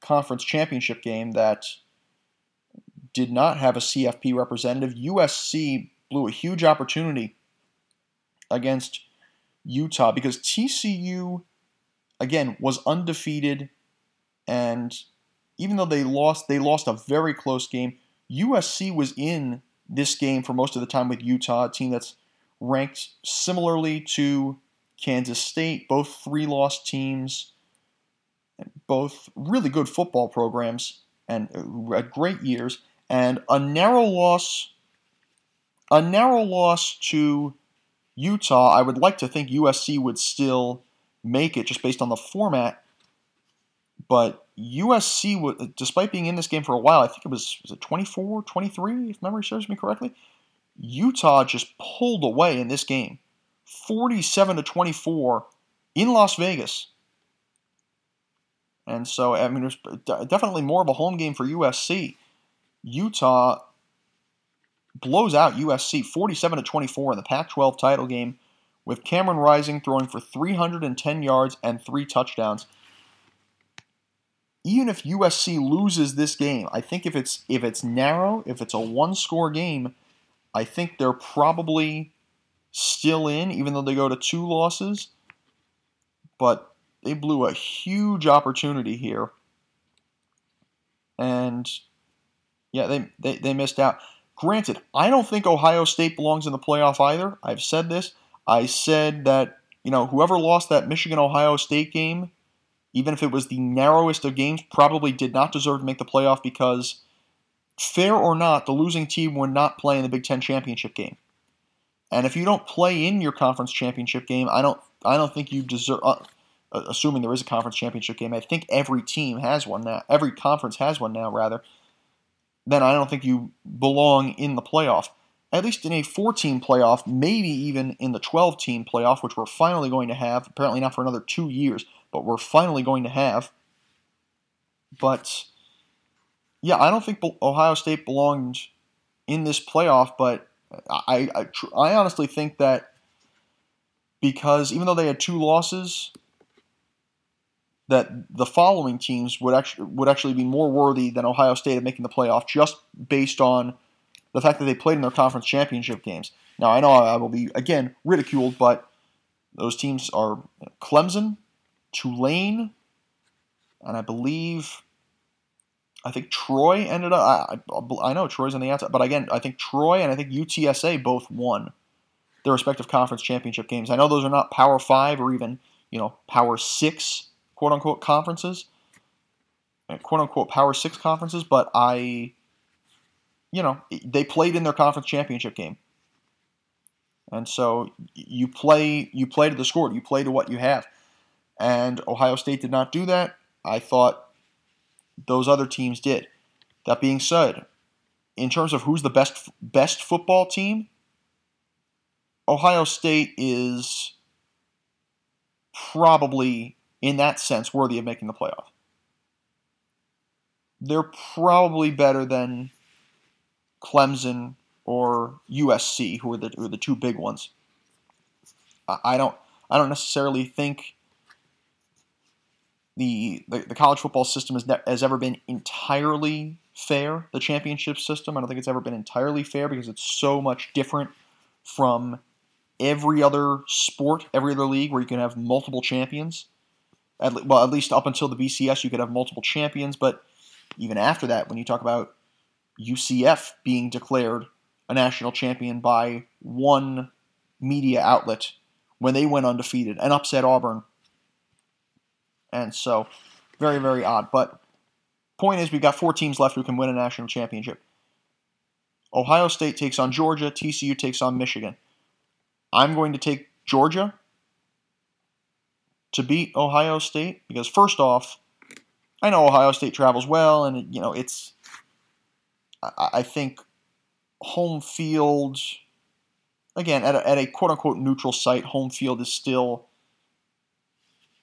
conference championship game that did not have a CFP representative. USC blew a huge opportunity against Utah because TCU, again, was undefeated and even though they lost, they lost a very close game. USC was in this game for most of the time with Utah, a team that's ranked similarly to Kansas State, both three loss teams, both really good football programs and uh, had great years, and a narrow loss a narrow loss to Utah. I would like to think USC would still make it just based on the format, but USC, despite being in this game for a while, I think it was, was it 24, 23, if memory serves me correctly. Utah just pulled away in this game, 47 to 24 in Las Vegas. And so, I mean, was definitely more of a home game for USC. Utah blows out USC 47 to 24 in the Pac 12 title game, with Cameron Rising throwing for 310 yards and three touchdowns even if USC loses this game, I think if it's if it's narrow, if it's a one score game, I think they're probably still in, even though they go to two losses. But they blew a huge opportunity here. And yeah, they, they, they missed out. Granted, I don't think Ohio State belongs in the playoff either. I've said this. I said that, you know, whoever lost that Michigan Ohio State game even if it was the narrowest of games, probably did not deserve to make the playoff because, fair or not, the losing team would not play in the Big Ten championship game. And if you don't play in your conference championship game, I don't, I don't think you deserve. Uh, assuming there is a conference championship game, I think every team has one now. Every conference has one now, rather. Then I don't think you belong in the playoff. At least in a four-team playoff, maybe even in the 12-team playoff, which we're finally going to have. Apparently not for another two years but we're finally going to have. But yeah, I don't think Ohio State belonged in this playoff, but I, I, I honestly think that because even though they had two losses, that the following teams would actually would actually be more worthy than Ohio State of making the playoff just based on the fact that they played in their conference championship games. Now I know I will be again ridiculed, but those teams are Clemson, Tulane, and I believe I think Troy ended up. I, I, know Troy's on the outside, but again, I think Troy and I think UTSA both won their respective conference championship games. I know those are not Power Five or even you know Power Six quote unquote conferences, eh, quote unquote Power Six conferences, but I, you know, they played in their conference championship game, and so you play you play to the score, you play to what you have and Ohio State did not do that. I thought those other teams did. That being said, in terms of who's the best best football team, Ohio State is probably in that sense worthy of making the playoff. They're probably better than Clemson or USC, who are the, who are the two big ones. I don't I don't necessarily think the, the, the college football system has, ne- has ever been entirely fair, the championship system. I don't think it's ever been entirely fair because it's so much different from every other sport, every other league where you can have multiple champions. At, le- well, at least up until the BCS, you could have multiple champions, but even after that, when you talk about UCF being declared a national champion by one media outlet when they went undefeated and upset Auburn. And so, very, very odd. But point is, we've got four teams left who can win a national championship. Ohio State takes on Georgia, TCU takes on Michigan. I'm going to take Georgia to beat Ohio State because, first off, I know Ohio State travels well, and you know it's. I, I think home field again, at a, at a quote unquote neutral site, home field is still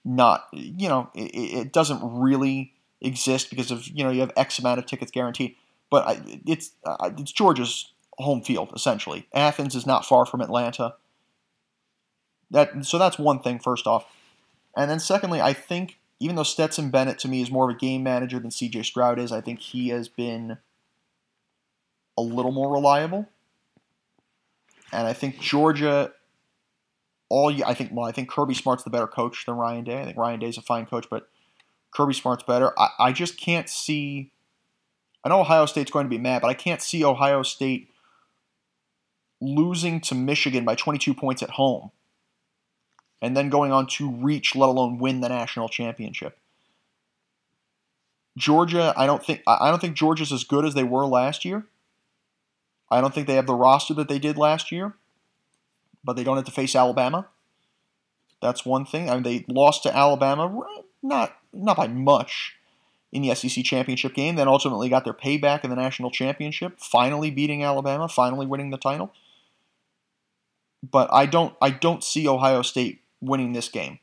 not, you know, it, it doesn't really exist because of, you know, you have X amount of tickets guaranteed. But it's, uh, it's Georgia's home field, essentially. Athens is not far from Atlanta. That, so that's one thing, first off. And then secondly, I think even though Stetson Bennett to me is more of a game manager than CJ Stroud is, I think he has been a little more reliable and I think Georgia, all I think well, I think Kirby Smart's the better coach than Ryan Day. I think Ryan Day's a fine coach, but Kirby Smart's better. I, I just can't see. I know Ohio State's going to be mad, but I can't see Ohio State losing to Michigan by 22 points at home and then going on to reach, let alone win the national championship. Georgia, I don't think I don't think Georgia's as good as they were last year. I don't think they have the roster that they did last year, but they don't have to face Alabama. That's one thing. I mean, they lost to Alabama, not not by much, in the SEC championship game. Then ultimately got their payback in the national championship, finally beating Alabama, finally winning the title. But I don't I don't see Ohio State winning this game.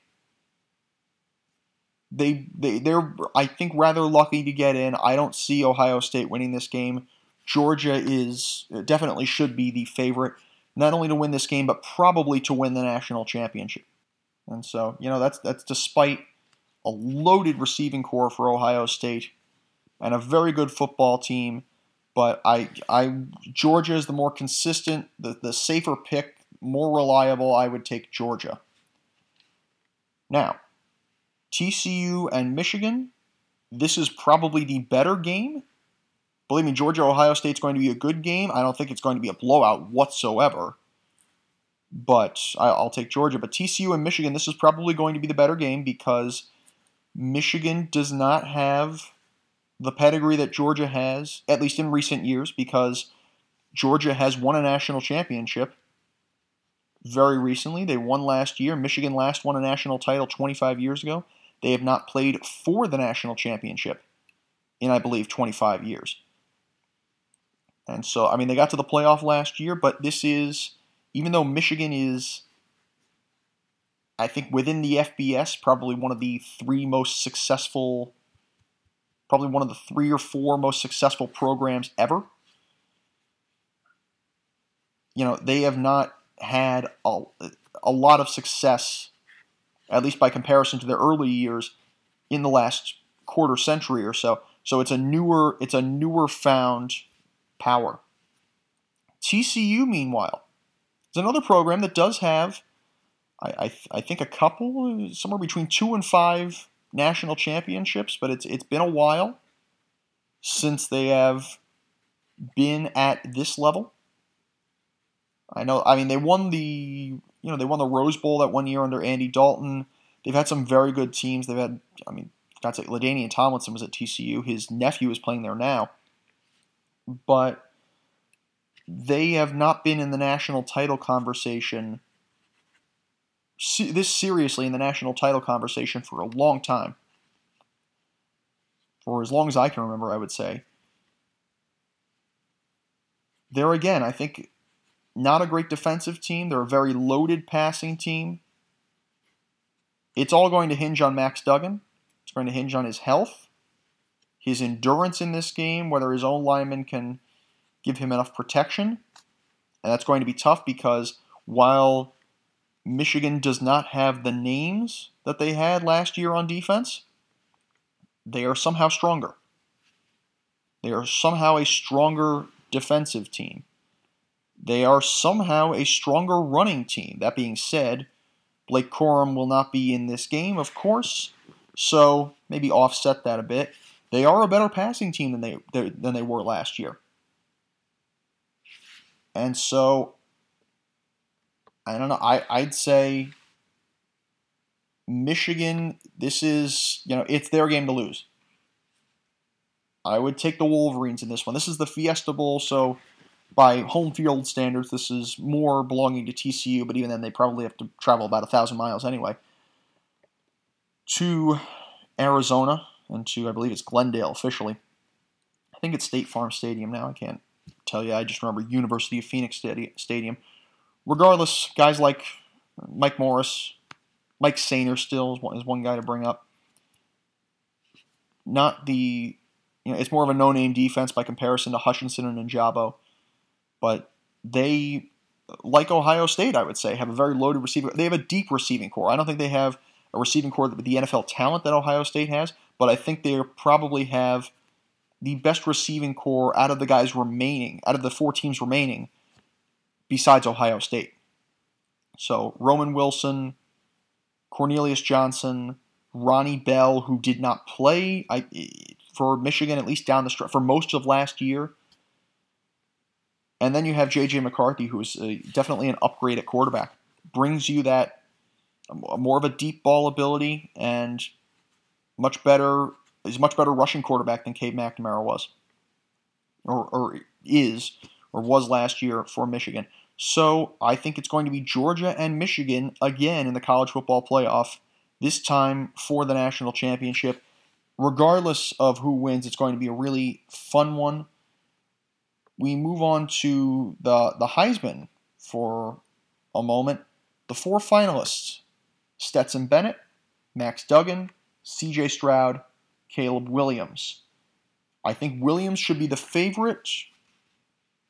They they they're I think rather lucky to get in. I don't see Ohio State winning this game. Georgia is definitely should be the favorite, not only to win this game, but probably to win the national championship. And so, you know, that's that's despite a loaded receiving corps for Ohio State and a very good football team. But I, I Georgia is the more consistent, the, the safer pick, more reliable. I would take Georgia. Now, TCU and Michigan. This is probably the better game Believe me, Georgia Ohio State's going to be a good game. I don't think it's going to be a blowout whatsoever. But I'll take Georgia. But TCU and Michigan, this is probably going to be the better game because Michigan does not have the pedigree that Georgia has, at least in recent years, because Georgia has won a national championship very recently. They won last year. Michigan last won a national title 25 years ago. They have not played for the national championship in, I believe, 25 years. And so, I mean, they got to the playoff last year, but this is, even though Michigan is, I think, within the FBS, probably one of the three most successful, probably one of the three or four most successful programs ever. You know, they have not had a, a lot of success, at least by comparison to their early years, in the last quarter century or so. So it's a newer, it's a newer found power. TCU, meanwhile, is another program that does have, I, I, I, think, a couple, somewhere between two and five national championships, but it's it's been a while since they have been at this level. I know. I mean, they won the you know they won the Rose Bowl that one year under Andy Dalton. They've had some very good teams. They've had. I mean, got to LaDainian Tomlinson was at TCU. His nephew is playing there now but they have not been in the national title conversation this seriously in the national title conversation for a long time. For as long as I can remember, I would say. There again, I think not a great defensive team. They're a very loaded passing team. It's all going to hinge on Max Duggan. It's going to hinge on his health his endurance in this game, whether his own linemen can give him enough protection. And that's going to be tough because while Michigan does not have the names that they had last year on defense, they are somehow stronger. They are somehow a stronger defensive team. They are somehow a stronger running team. That being said, Blake Corum will not be in this game, of course, so maybe offset that a bit. They are a better passing team than they than they were last year. And so I don't know. I, I'd say Michigan, this is, you know, it's their game to lose. I would take the Wolverines in this one. This is the Fiesta Bowl, so by home field standards, this is more belonging to TCU, but even then, they probably have to travel about a thousand miles anyway. To Arizona and to, I believe it's Glendale officially. I think it's State Farm Stadium now. I can't tell you. I just remember University of Phoenix Stadium. Regardless, guys like Mike Morris, Mike Sainristil is one, guy to bring up. Not the, you know, it's more of a no-name defense by comparison to Hutchinson and Ojabo, but they, like Ohio State, I would say, have a very loaded receiver. They have a deep receiving corps. I don't think they have a receiving corps with the NFL talent that Ohio State has, but I think they probably have the best receiving corps out of the guys remaining, out of the four teams remaining, besides Ohio State. So Roman Wilson, Cornelius Johnson, Ronnie Bell, who did not play I, for Michigan at least down the stretch for most of last year. And then you have J.J. McCarthy, who is uh, definitely an upgrade at quarterback. Brings you that more of a deep ball ability and much better He's a much better rushing quarterback than Cade McNamara was, or, or is, or was last year for Michigan. So I think it's going to be Georgia and Michigan again in the college football playoff, this time for the national championship. Regardless of who wins, it's going to be a really fun one. We move on to the, the Heisman for a moment. The four finalists Stetson Bennett, Max Duggan, CJ Stroud, Caleb Williams. I think Williams should be the favorite,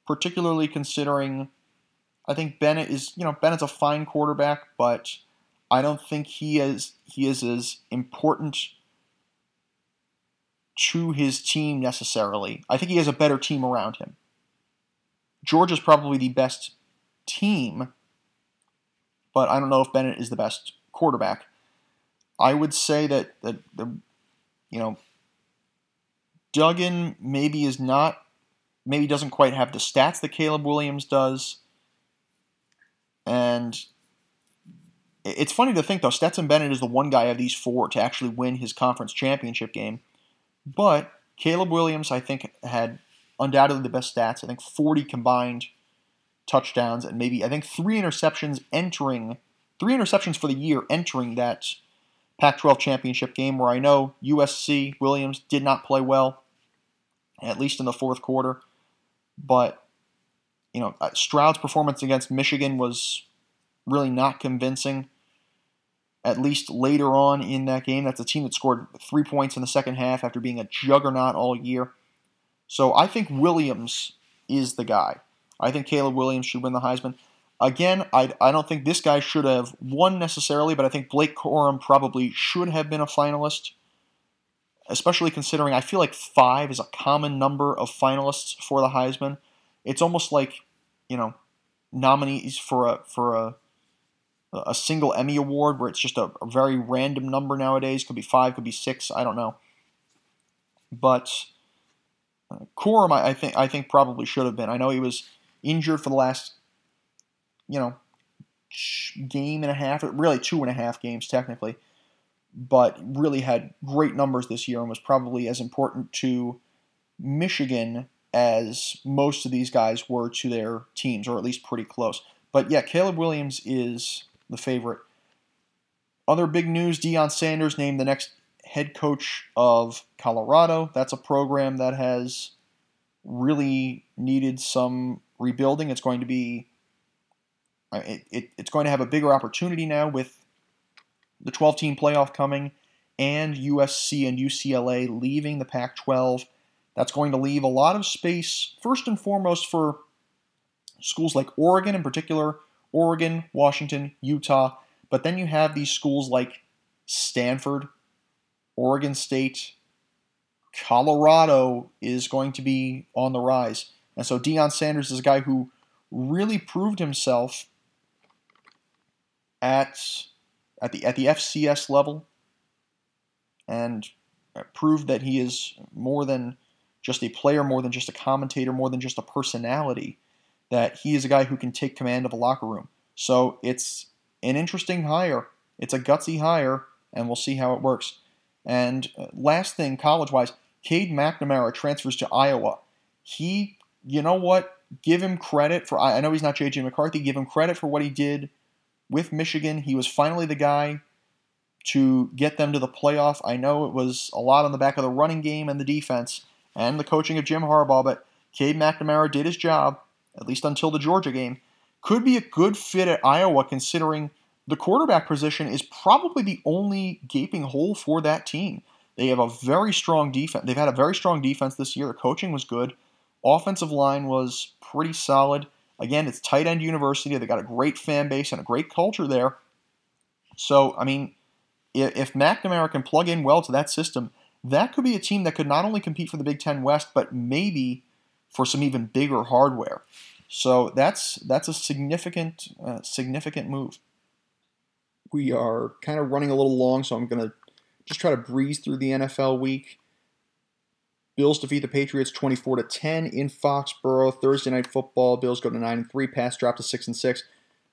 particularly considering I think Bennett is, you know, Bennett's a fine quarterback, but I don't think he is he is as important to his team necessarily. I think he has a better team around him. Georgia's probably the best team, but I don't know if Bennett is the best quarterback. I would say that, that the you know, Duggan maybe is not, maybe doesn't quite have the stats that Caleb Williams does. And it's funny to think, though, Stetson Bennett is the one guy of these four to actually win his conference championship game. But Caleb Williams, I think, had undoubtedly the best stats. I think 40 combined touchdowns and maybe, I think, three interceptions entering, three interceptions for the year entering that Pac 12 championship game where I know USC Williams did not play well, at least in the fourth quarter. But, you know, uh, Stroud's performance against Michigan was really not convincing, at least later on in that game. That's a team that scored three points in the second half after being a juggernaut all year. So I think Williams is the guy. I think Caleb Williams should win the Heisman. Again, I, I don't think this guy should have won necessarily, but I think Blake Corum probably should have been a finalist, especially considering I feel like five is a common number of finalists for the Heisman. It's almost like, you know, nominees for a for a a single Emmy award where it's just a, a very random number nowadays. Could be five, could be six, I don't know. But uh, Corum, I, I think I think probably should have been. I know he was injured for the last you know, game and a half, really two and a half games technically, but really had great numbers this year and was probably as important to Michigan as most of these guys were to their teams, or at least pretty close. But yeah, Caleb Williams is the favorite. Other big news Deion Sanders named the next head coach of Colorado. That's a program that has really needed some rebuilding. It's going to be it, it, it's going to have a bigger opportunity now with the 12 team playoff coming and USC and UCLA leaving the Pac 12. That's going to leave a lot of space, first and foremost, for schools like Oregon in particular, Oregon, Washington, Utah. But then you have these schools like Stanford, Oregon State, Colorado is going to be on the rise. And so Deion Sanders is a guy who really proved himself at at the at the FCS level and proved that he is more than just a player, more than just a commentator, more than just a personality. That he is a guy who can take command of a locker room. So it's an interesting hire. It's a gutsy hire, and we'll see how it works. And uh, last thing, college wise, Cade McNamara transfers to Iowa. He, you know what? Give him credit for. I know he's not JJ McCarthy. Give him credit for what he did with Michigan. He was finally the guy to get them to the playoff. I know it was a lot on the back of the running game and the defense and the coaching of Jim Harbaugh, but Cade McNamara did his job, at least until the Georgia game. Could be a good fit at Iowa considering the quarterback position is probably the only gaping hole for that team. They have a very strong defense. They've had a very strong defense this year. The coaching was good. Offensive line was pretty solid. Again, it's tight end university. They got a great fan base and a great culture there. So, I mean, if, if McNamara can plug in well to that system, that could be a team that could not only compete for the Big Ten West, but maybe for some even bigger hardware. So that's that's a significant uh, significant move. We are kind of running a little long, so I'm going to just try to breeze through the NFL week. Bills defeat the Patriots 24 to 10 in Foxborough. Thursday night football. Bills go to 9 and 3. Pats drop to 6 and 6.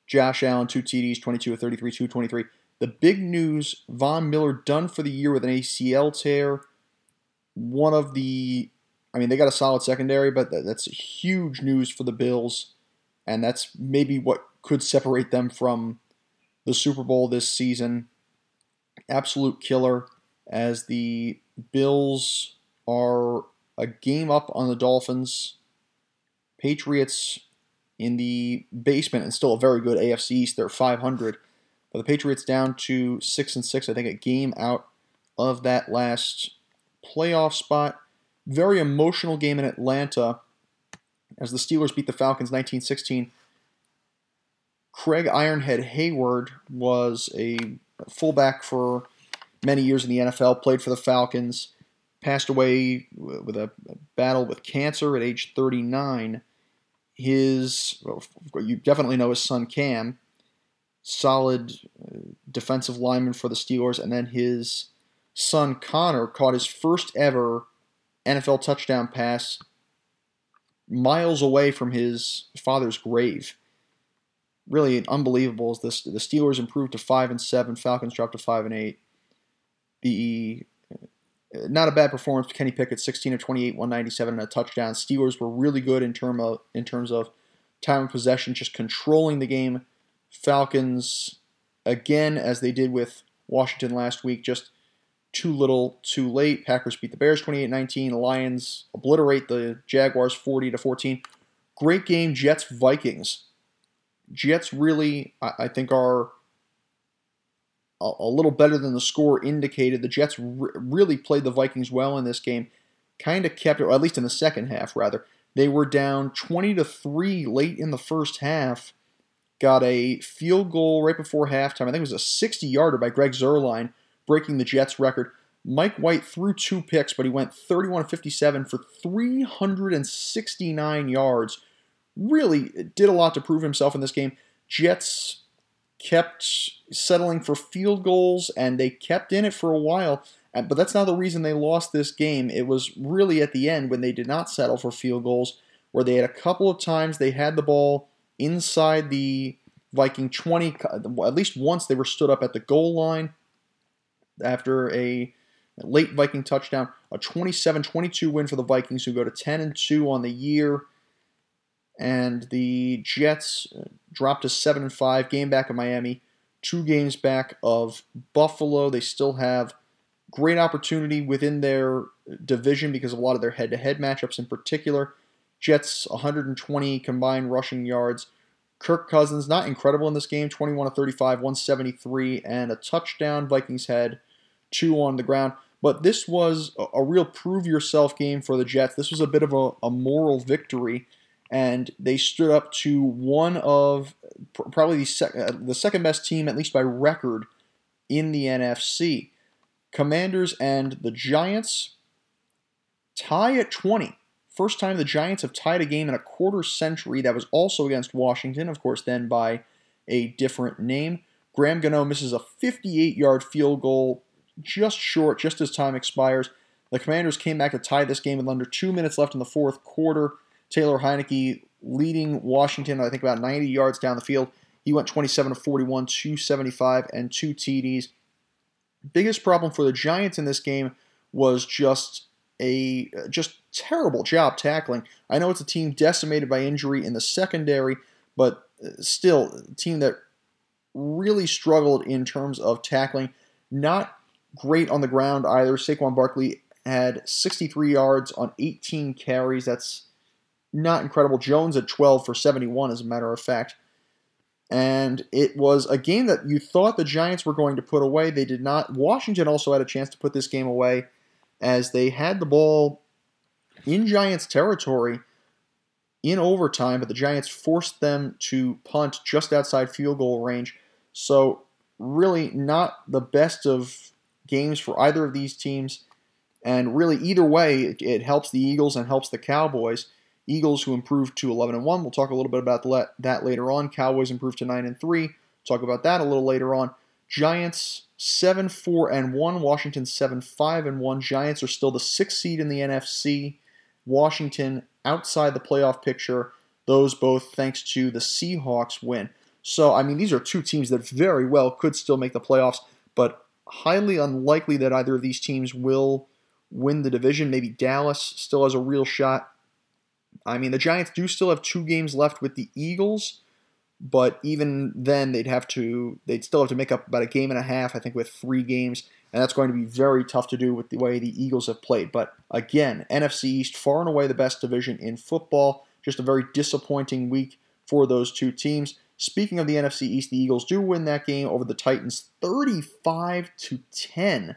Josh Allen, two TDs, 22 of 33, 223. The big news Von Miller done for the year with an ACL tear. One of the, I mean, they got a solid secondary, but that's huge news for the Bills. And that's maybe what could separate them from the Super Bowl this season. Absolute killer as the Bills are a game up on the Dolphins. Patriots in the basement and still a very good AFC East. They're 500. But the Patriots down to 6 and 6, I think a game out of that last playoff spot. Very emotional game in Atlanta as the Steelers beat the Falcons 1916. Craig Ironhead Heyward was a fullback for many years in the NFL, played for the Falcons, passed away with a battle with cancer at age 39. His, well, you definitely know his son Cam, solid uh, defensive lineman for the Steelers, and then his son Connor caught his first ever NFL touchdown pass miles away from his father's grave. Really unbelievable. As this the Steelers improved to five and seven, Falcons dropped to five and eight. The not a bad performance. Kenny Pickett, 16 of 28, 197 and a touchdown. Steelers were really good in term of in terms of time of possession, just controlling the game. Falcons, again, as they did with Washington last week, just too little, too late. Packers beat the Bears 28-19. Lions obliterate the Jaguars 40 to 14. Great game, Jets Vikings. Jets really, I think, are a, little better than the score indicated. The Jets really played the Vikings well in this game. Kind of kept it, or at least in the second half, rather. They were down 20 to 3 late in the first half. Got a field goal right before halftime. I think it was a 60 yarder by Greg Zuerlein, breaking the Jets record. Mike White threw two picks, but he went 31 57 for 369 yards. Really did a lot to prove himself in this game. Jets kept settling for field goals and they kept in it for a while. But that's not the reason they lost this game. It was really at the end when they did not settle for field goals, where they had a couple of times they had the ball inside the Viking 20. Uh, at least once they were stood up at the goal line after a late Viking touchdown. A 27 22 win for the Vikings, who go to 10 and 2 on the year and the Jets uh, dropped to seven and five. Game back of Miami, two games back of Buffalo. They still have great opportunity within their division because a lot of their head-to-head matchups. In particular, Jets 120 combined rushing yards. Kirk Cousins not incredible in this game, 21 to 35, 173, and a touchdown. Vikings had two on the ground. But this was a, a real prove yourself game for the Jets. This was a bit of a, a moral victory, and they stood up to one of probably the, sec- uh, the second best team, at least by record, in the NFC. Commanders and the Giants tie at 20. First time the Giants have tied a game in a quarter century. That was also against Washington, of course, then by a different name. Graham Gano misses a 58 yard field goal just short, just as time expires. The Commanders came back to tie this game with under two minutes left in the fourth quarter. Taylor Heinicke leading Washington, I think, about 90 yards down the field. He went 27 to 41, 275, and two TDs. Biggest problem for the Giants in this game was just a just terrible job tackling. I know it's a team decimated by injury in the secondary, but uh, still a team that really struggled in terms of tackling. Not great on the ground either. Saquon Barkley had 63 yards on 18 carries. That's not incredible. Jones at 12 for 71, as a matter of fact. And it was a game that you thought the Giants were going to put away. They did not. Washington also had a chance to put this game away as they had the ball in Giants territory in overtime, but the Giants forced them to punt just outside field goal range. So, really, not the best of games for either of these teams. And really, either way, it, helps the Eagles and helps the Cowboys. Eagles, who improved to 11 and 1. We'll talk a little bit about that later on. Cowboys improved to 9 and 3. Talk about that a little later on. Giants 7 4 and 1. Washington 7 5 and 1. Giants are still the sixth seed in the NFC. Washington outside the playoff picture. Those both thanks to the Seahawks win. So, I mean, these are two teams that very well could still make the playoffs, but highly unlikely that either of these teams will win the division. Maybe Dallas still has a real shot. I mean, the Giants do still have two games left with the Eagles, but even then, they'd have to they'd still have to make up about a game and a half, I think, with three games, and that's going to be very tough to do with the way the Eagles have played. But again, NFC East far and away the best division in football. Just a very disappointing week for those two teams. Speaking of the NFC East, the Eagles do win that game over the Titans 35 to 10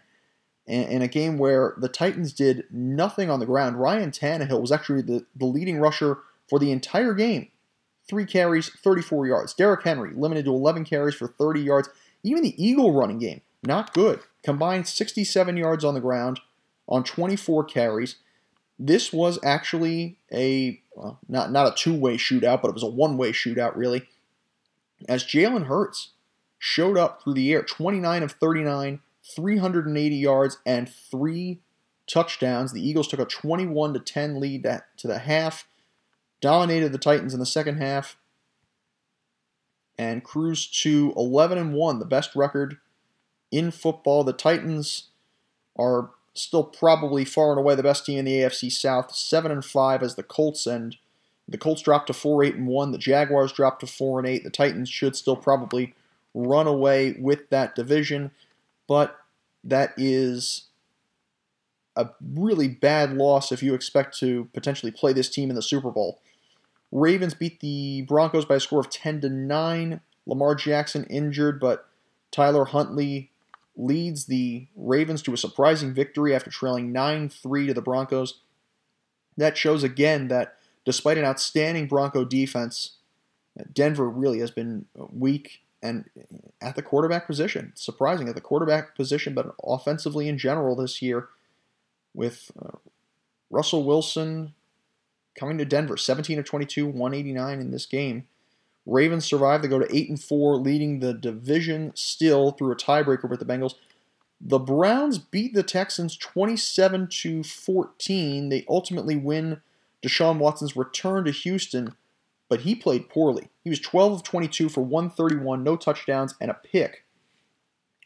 in a game where the Titans did nothing on the ground. Ryan Tannehill was actually the, the leading rusher for the entire game. Three carries, 34 yards. Derrick Henry limited to 11 carries for 30 yards. Even the Eagle running game, not good. Combined 67 yards on the ground on 24 carries. This was actually a well, not not a two-way shootout, but it was a one-way shootout really. As Jalen Hurts showed up through the air, 29 of 39, 380 yards, and three touchdowns. The Eagles took a 21 to 10 lead to the half, dominated the Titans in the second half, and cruised to 11 and 1, the best record in football. The Titans are still probably far and away the best team in the AFC South, 7 and 5 as the Colts and the Colts dropped to 4 8 and 1, the Jaguars dropped to 4 and 8. The Titans should still probably run away with that division but that is a really bad loss if you expect to potentially play this team in the Super Bowl. Ravens beat the Broncos by a score of 10 to 9. Lamar Jackson injured, but Tyler Huntley leads the Ravens to a surprising victory after trailing 9 3 to the Broncos. That shows again that despite an outstanding Bronco defense, Denver really has been weak and at the quarterback position. Surprising at the quarterback position, but offensively in general this year, with uh, Russell Wilson coming to Denver, 17 of 22, 189 in this game. Ravens survive. They go to 8 and 4, leading the division still through a tiebreaker with the Bengals. The Browns beat the Texans 27 to 14. They ultimately win Deshaun Watson's return to Houston but he played poorly. He was 12 of 22 for 131, no touchdowns, and a pick.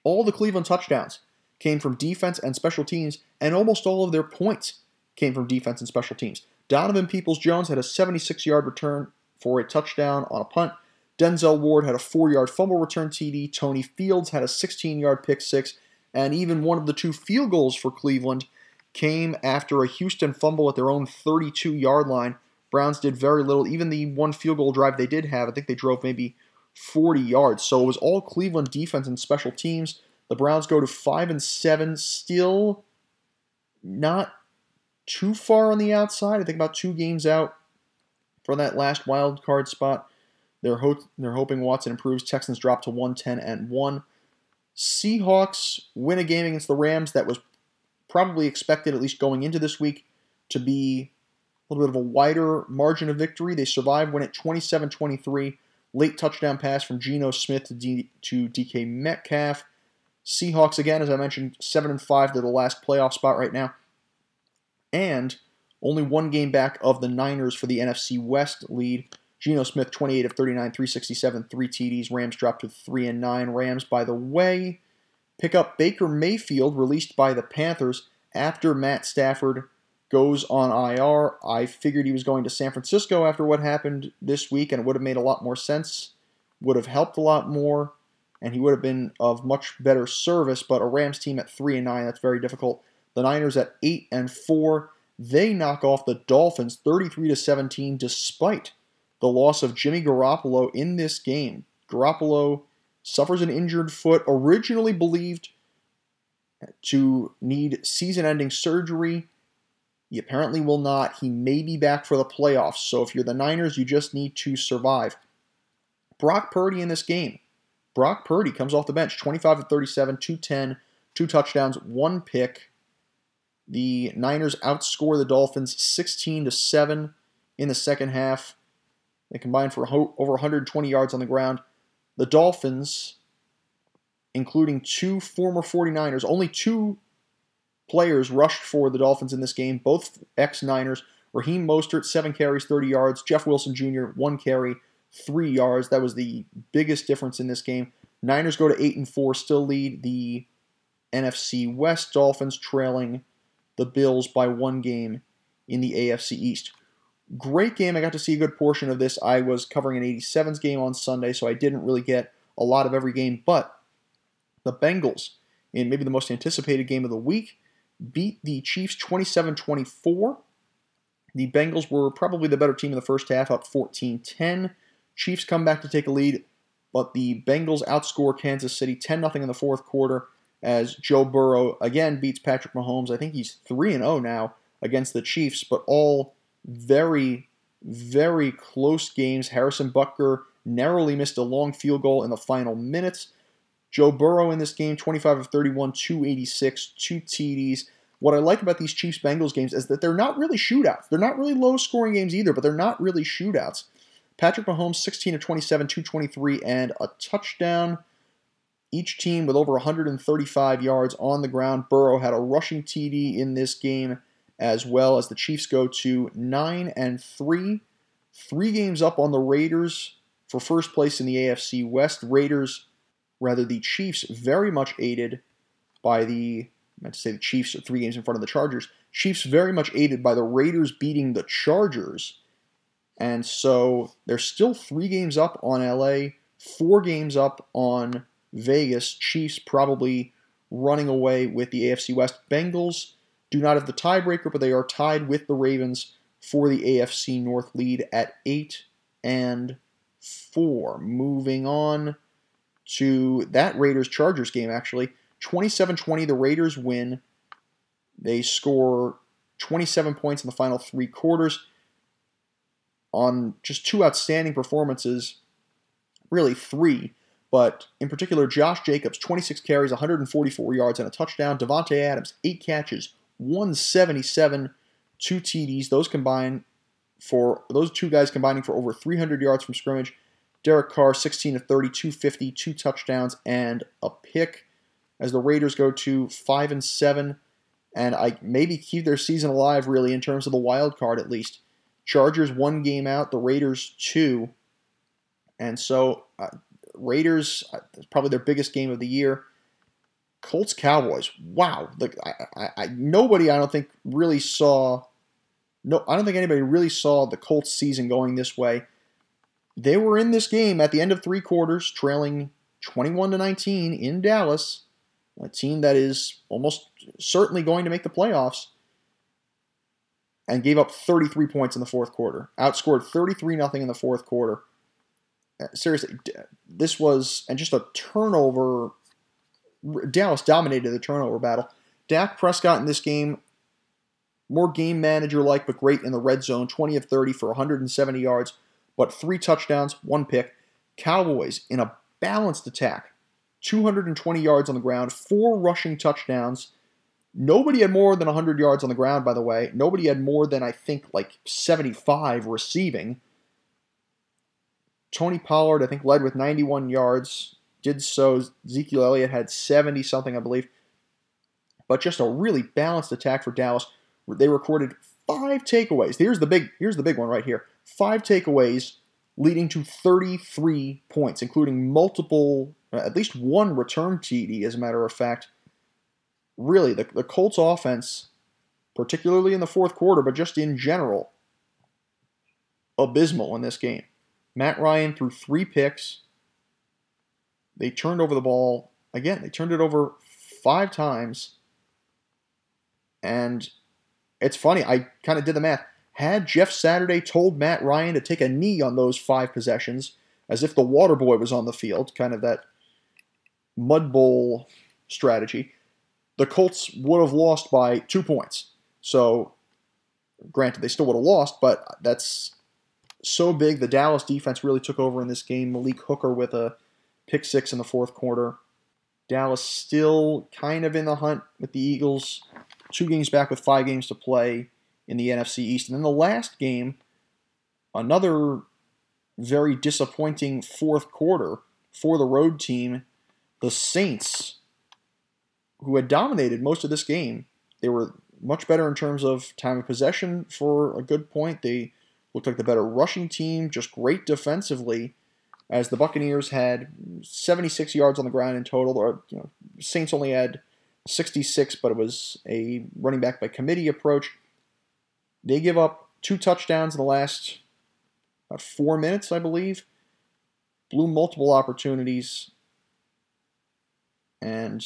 All the Cleveland touchdowns came from defense and special teams, and almost all of their points came from defense and special teams. Donovan Peoples Jones had a 76 yard return for a touchdown on a punt. Denzel Ward had a four yard fumble return TD. Tony Fields had a 16 yard pick six. And even one of the two field goals for Cleveland came after a Houston fumble at their own 32 yard line Browns did very little. Even the one field goal drive they did have, I think they drove maybe 40 yards. So it was all Cleveland defense and special teams. The Browns go to five and seven, still not too far on the outside. I think about two games out for that last wild card spot. They're ho- they're hoping Watson improves. Texans drop to 110 and 1. Seahawks win a game against the Rams that was probably expected, at least going into this week, to be little bit of a wider margin of victory. They survived, win at 27 23. Late touchdown pass from Geno Smith to, D- to DK Metcalf. Seahawks, again, as I mentioned, 7 and 5. They're the last playoff spot right now. And only one game back of the Niners for the NFC West lead. Geno Smith, 28 of 39, 367, three TDs. Rams dropped to 3 and 9. Rams, by the way, pick up Baker Mayfield, released by the Panthers after Matt Stafford goes on IR. I figured he was going to San Francisco after what happened this week, and it would have made a lot more sense, would have helped a lot more, and he would have been of much better service. But a Rams team at 3 and 9, that's very difficult. The Niners at 8 and 4, they knock off the Dolphins 33 to 17 despite the loss of Jimmy Garoppolo in this game. Garoppolo suffers an injured foot, originally believed to need season ending surgery. He apparently will not. He may be back for the playoffs. So if you're the Niners, you just need to survive. Brock Purdy in this game. Brock Purdy comes off the bench 25 of 37, 210, two touchdowns, one pick. The Niners outscore the Dolphins 16 to 7 in the second half. They combined for over 120 yards on the ground. The Dolphins, including two former 49ers, only two players rushed for the Dolphins in this game, both ex Niners. Raheem Mostert, seven carries, 30 yards. Jeff Wilson Jr., one carry, three yards. That was the biggest difference in this game. Niners go to 8 and 4, still lead the NFC West. Dolphins trailing the Bills by one game in the AFC East. Great game. I got to see a good portion of this. I was covering an 87s game on Sunday, so I didn't really get a lot of every game. But the Bengals, in maybe the most anticipated game of the week, beat the Chiefs 27 24. The Bengals were probably the better team in the first half, up 14 10. Chiefs come back to take a lead, but the Bengals outscore Kansas City 10 0 in the fourth quarter as Joe Burrow again beats Patrick Mahomes. I think he's 3 0 now against the Chiefs, but all very, very close games. Harrison Butker narrowly missed a long field goal in the final minutes. Joe Burrow in this game, 25 of 31, 286, two TDs. What I like about these Chiefs Bengals games is that they're not really shootouts. They're not really low scoring games either, but they're not really shootouts. Patrick Mahomes, 16 of 27, 223, and a touchdown. Each team with over 135 yards on the ground. Burrow had a rushing TD in this game as well as the Chiefs go to 9 and 3, three games up on the Raiders for first place in the AFC West. Raiders, rather the Chiefs, very much aided by the I meant to say the Chiefs three games in front of the Chargers. Chiefs very much aided by the Raiders beating the Chargers. And so they're still three games up on LA, four games up on Vegas. Chiefs probably running away with the AFC West. Bengals do not have the tiebreaker, but they are tied with the Ravens for the AFC North lead at 8 and 4. Moving on to that Raiders Chargers game, actually. 27 20, the Raiders win. They score 27 points in the final three quarters on just two outstanding performances, really three. But in particular, Josh Jacobs, 26 carries, 144 yards, and a touchdown. Davante Adams, eight catches, 177, two TDs. Those combine for those two guys combining for over 300 yards from scrimmage. Derek Carr, 16 to 30, 250, two touchdowns, and a pick. As the Raiders go to five and seven, and I maybe keep their season alive really in terms of the wild card at least. Chargers one game out, the Raiders two, and so uh, Raiders uh, probably their biggest game of the year. Colts Cowboys. Wow, like I, I, I, nobody I don't think really saw. No, I don't think anybody really saw the Colts season going this way. They were in this game at the end of three quarters, trailing 21 to 19 in Dallas, a team that is almost certainly going to make the playoffs, and gave up 33 points in the fourth quarter. Outscored 33 nothing in the fourth quarter. Uh, seriously, this was and just a turnover Dallas dominated the turnover battle. Dak Prescott in this game more game manager like, but great in the red zone 20 of 30 for 170 yards, but three touchdowns, one pick. Cowboys in a balanced attack 220 yards on the ground, four rushing touchdowns. Nobody had more than 100 yards on the ground, by the way. Nobody had more than, I think, like 75 receiving. Tony Pollard, I think, led with 91 yards. Did so. Ezekiel Elliott had 70 something, I believe. But just a really balanced attack for Dallas. They recorded five takeaways. Here's the big here's the big one right here. Five takeaways leading to 33 points, including multiple, uh, at least one return TD, as a matter of fact. Really, the, the Colts offense, particularly in the fourth quarter, but just in general, abysmal in this game. Matt Ryan threw three picks. They turned over the ball. Again, they turned it over five times. And it's funny, I kind of did the math. Had Jeff Saturday told Matt Ryan to take a knee on those five possessions, as if the water boy was on the field, kind of that mud bowl strategy, the Colts would have lost by two points. So, granted, they still would have lost, but that's so big. The Dallas defense really took over in this game. Malik Hooker with a pick six in the fourth quarter. Dallas still kind of in the hunt with the Eagles two games back with five games to play in the NFC East. And then the last game, another very disappointing fourth quarter for the road team. The Saints, who had dominated most of this game, they were much better in terms of time of possession for a good point. They looked like the better rushing team, just great defensively. As the Buccaneers had 76 yards on the ground in total, or you know, Saints only had 66, but it was a running back by committee approach. They give up two touchdowns in the last about four minutes, I believe. Blew multiple opportunities and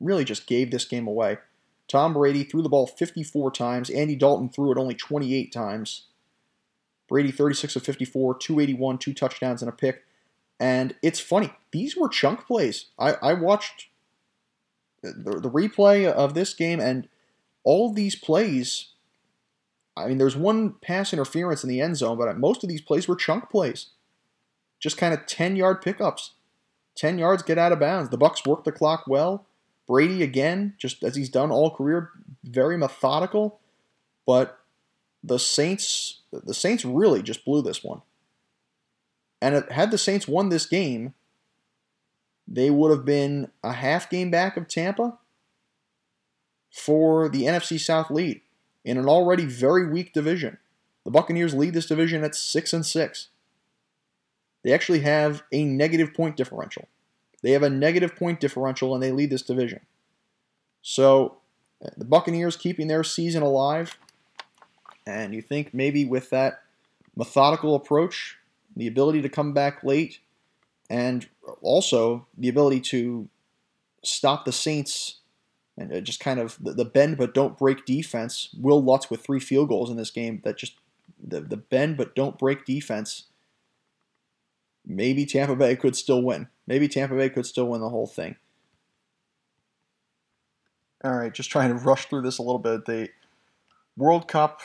really just gave this game away. Tom Brady threw the ball 54 times. Andy Dalton threw it only 28 times. Brady 36 of 54, 281, two touchdowns and a pick. And it's funny, these were chunk plays. I, I watched the, the replay of this game and all these plays. I mean, there's one pass interference in the end zone, but most of these plays were chunk plays, just kind of 10 yard pickups. 10 yards, get out of bounds. The Bucks work the clock well. Brady again, just as he's done all career, very methodical. But the Saints, the Saints really just blew this one. And had the Saints won this game, they would have been a half game back of Tampa for the NFC South lead in an already very weak division. The Buccaneers lead this division at 6 and 6. They actually have a negative point differential. They have a negative point differential and they lead this division. So, uh, the Buccaneers keeping their season alive, and you think maybe with that methodical approach, the ability to come back late, and also the ability to stop the Saints and just kind of the, the, bend but don't break defense. Wil Lutz with three field goals in this game that just the, the bend but don't break defense. Maybe Tampa Bay could still win. Maybe Tampa Bay could still win the whole thing. All right, just trying to rush through this a little bit. The World Cup,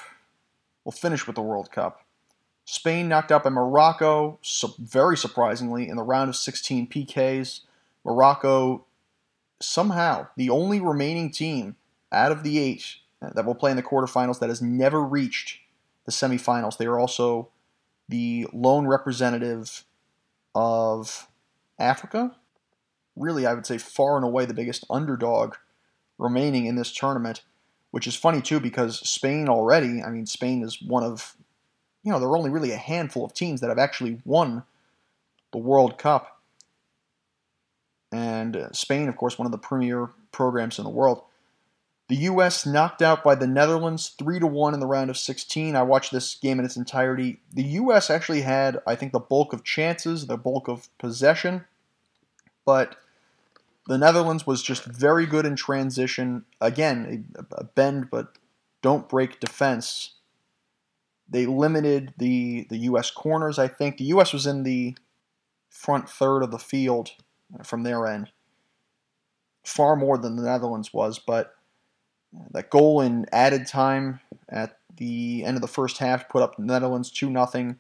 we'll finish with the World Cup. Spain knocked out by Morocco, very surprisingly, in the round of 16 PKs. Morocco, somehow, the only remaining team out of the eight that will play in the quarterfinals that has never reached the semifinals. They are also the lone representative of Africa. Really, I would say far and away the biggest underdog remaining in this tournament, which is funny too because Spain already, I mean, Spain is one of you know, there are only really a handful of teams that have actually won the World Cup. And Spain, of course, one of the premier programs in the world. The U.S. knocked out by the Netherlands 3 to 1 in the round of 16. I watched this game in its entirety. The U.S. actually had, I think, the bulk of chances, the bulk of possession, but the Netherlands was just very good in transition. Again, a bend but don't break defense they limited the the U.S. corners. I think the U.S. was in the front third of the field from their end, far more than the Netherlands was. But That goal in added time at the end of the first half put up the Netherlands 2 0.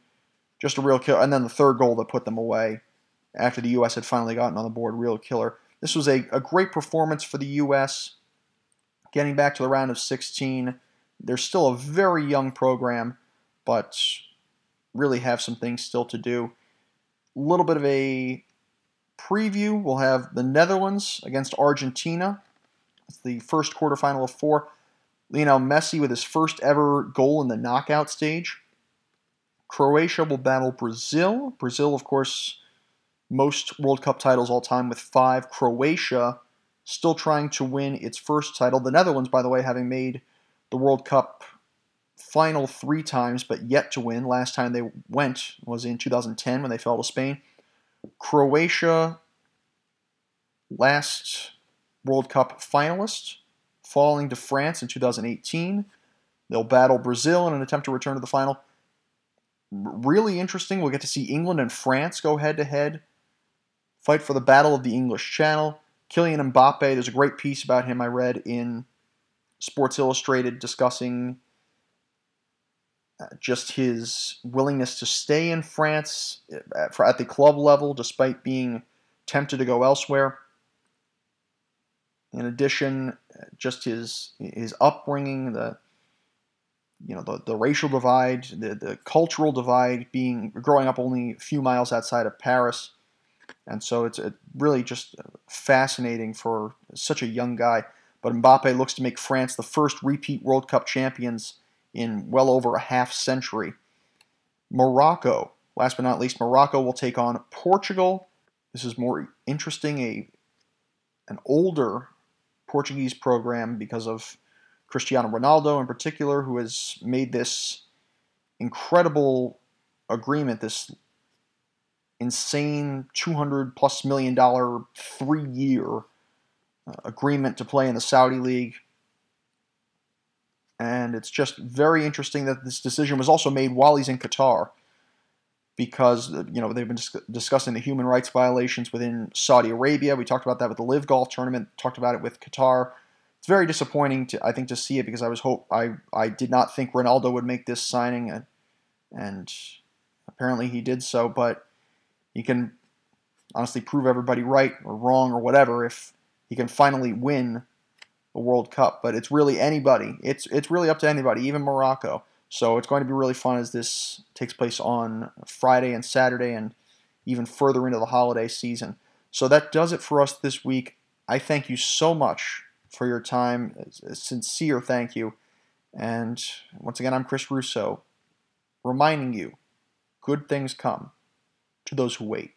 Just a real killer. And then the third goal that put them away after the U.S. had finally gotten on the board, real killer. This was a, a great performance for the U.S. Getting back to the round of 16. They're still a very young program, but really have some things still to do. A little bit of a preview. We'll have the Netherlands against Argentina. It's the first quarterfinal of four. Lionel Messi with his first ever goal in the knockout stage. Croatia will battle Brazil. Brazil, of course, most World Cup titles all time with five. Croatia still trying to win its first title. The Netherlands, by the way, having made the World Cup final three times, but yet to win. Last time they went was in 2010 when they fell to Spain. Croatia, last World Cup finalist, falling to France in 2018. They'll battle Brazil in an attempt to return to the final. Really interesting. We'll get to see England and France go head to head, fight for the Battle of the English Channel. Kylian Mbappe, there's a great piece about him I read in Sports Illustrated discussing uh, just his willingness to stay in France uh, at, at the club level despite being tempted to go elsewhere. In addition, uh, just his his upbringing, the you know the, the racial divide, the, the cultural divide, being growing up only a few miles outside of Paris, and so it's uh, really just fascinating for such a young guy. But Mbappe looks to make France the first repeat World Cup champions in well over a half century. Morocco, last but not least, Morocco will take on Portugal. This is more interesting, a an older Portuguese program because of Cristiano Ronaldo in particular, who has made this incredible agreement, this insane 200 plus million dollar three year uh, agreement to play in the Saudi League and it's just very interesting that this decision was also made while he's in Qatar because uh, you know they've been dis- discussing the human rights violations within Saudi Arabia. We talked about that with the LIV Golf tournament, talked about it with Qatar. It's very disappointing to I think to see it because I was hope I I did not think Ronaldo would make this signing and, and apparently he did so, but he can honestly prove everybody right or wrong or whatever if he can finally win World Cup, but it's really anybody. It's it's really up to anybody, even Morocco. So it's going to be really fun as this takes place on Friday and Saturday and even further into the holiday season. So that does it for us this week. I thank you so much for your time. A sincere thank you. And once again, I'm Chris Russo, reminding you good things come to those who wait.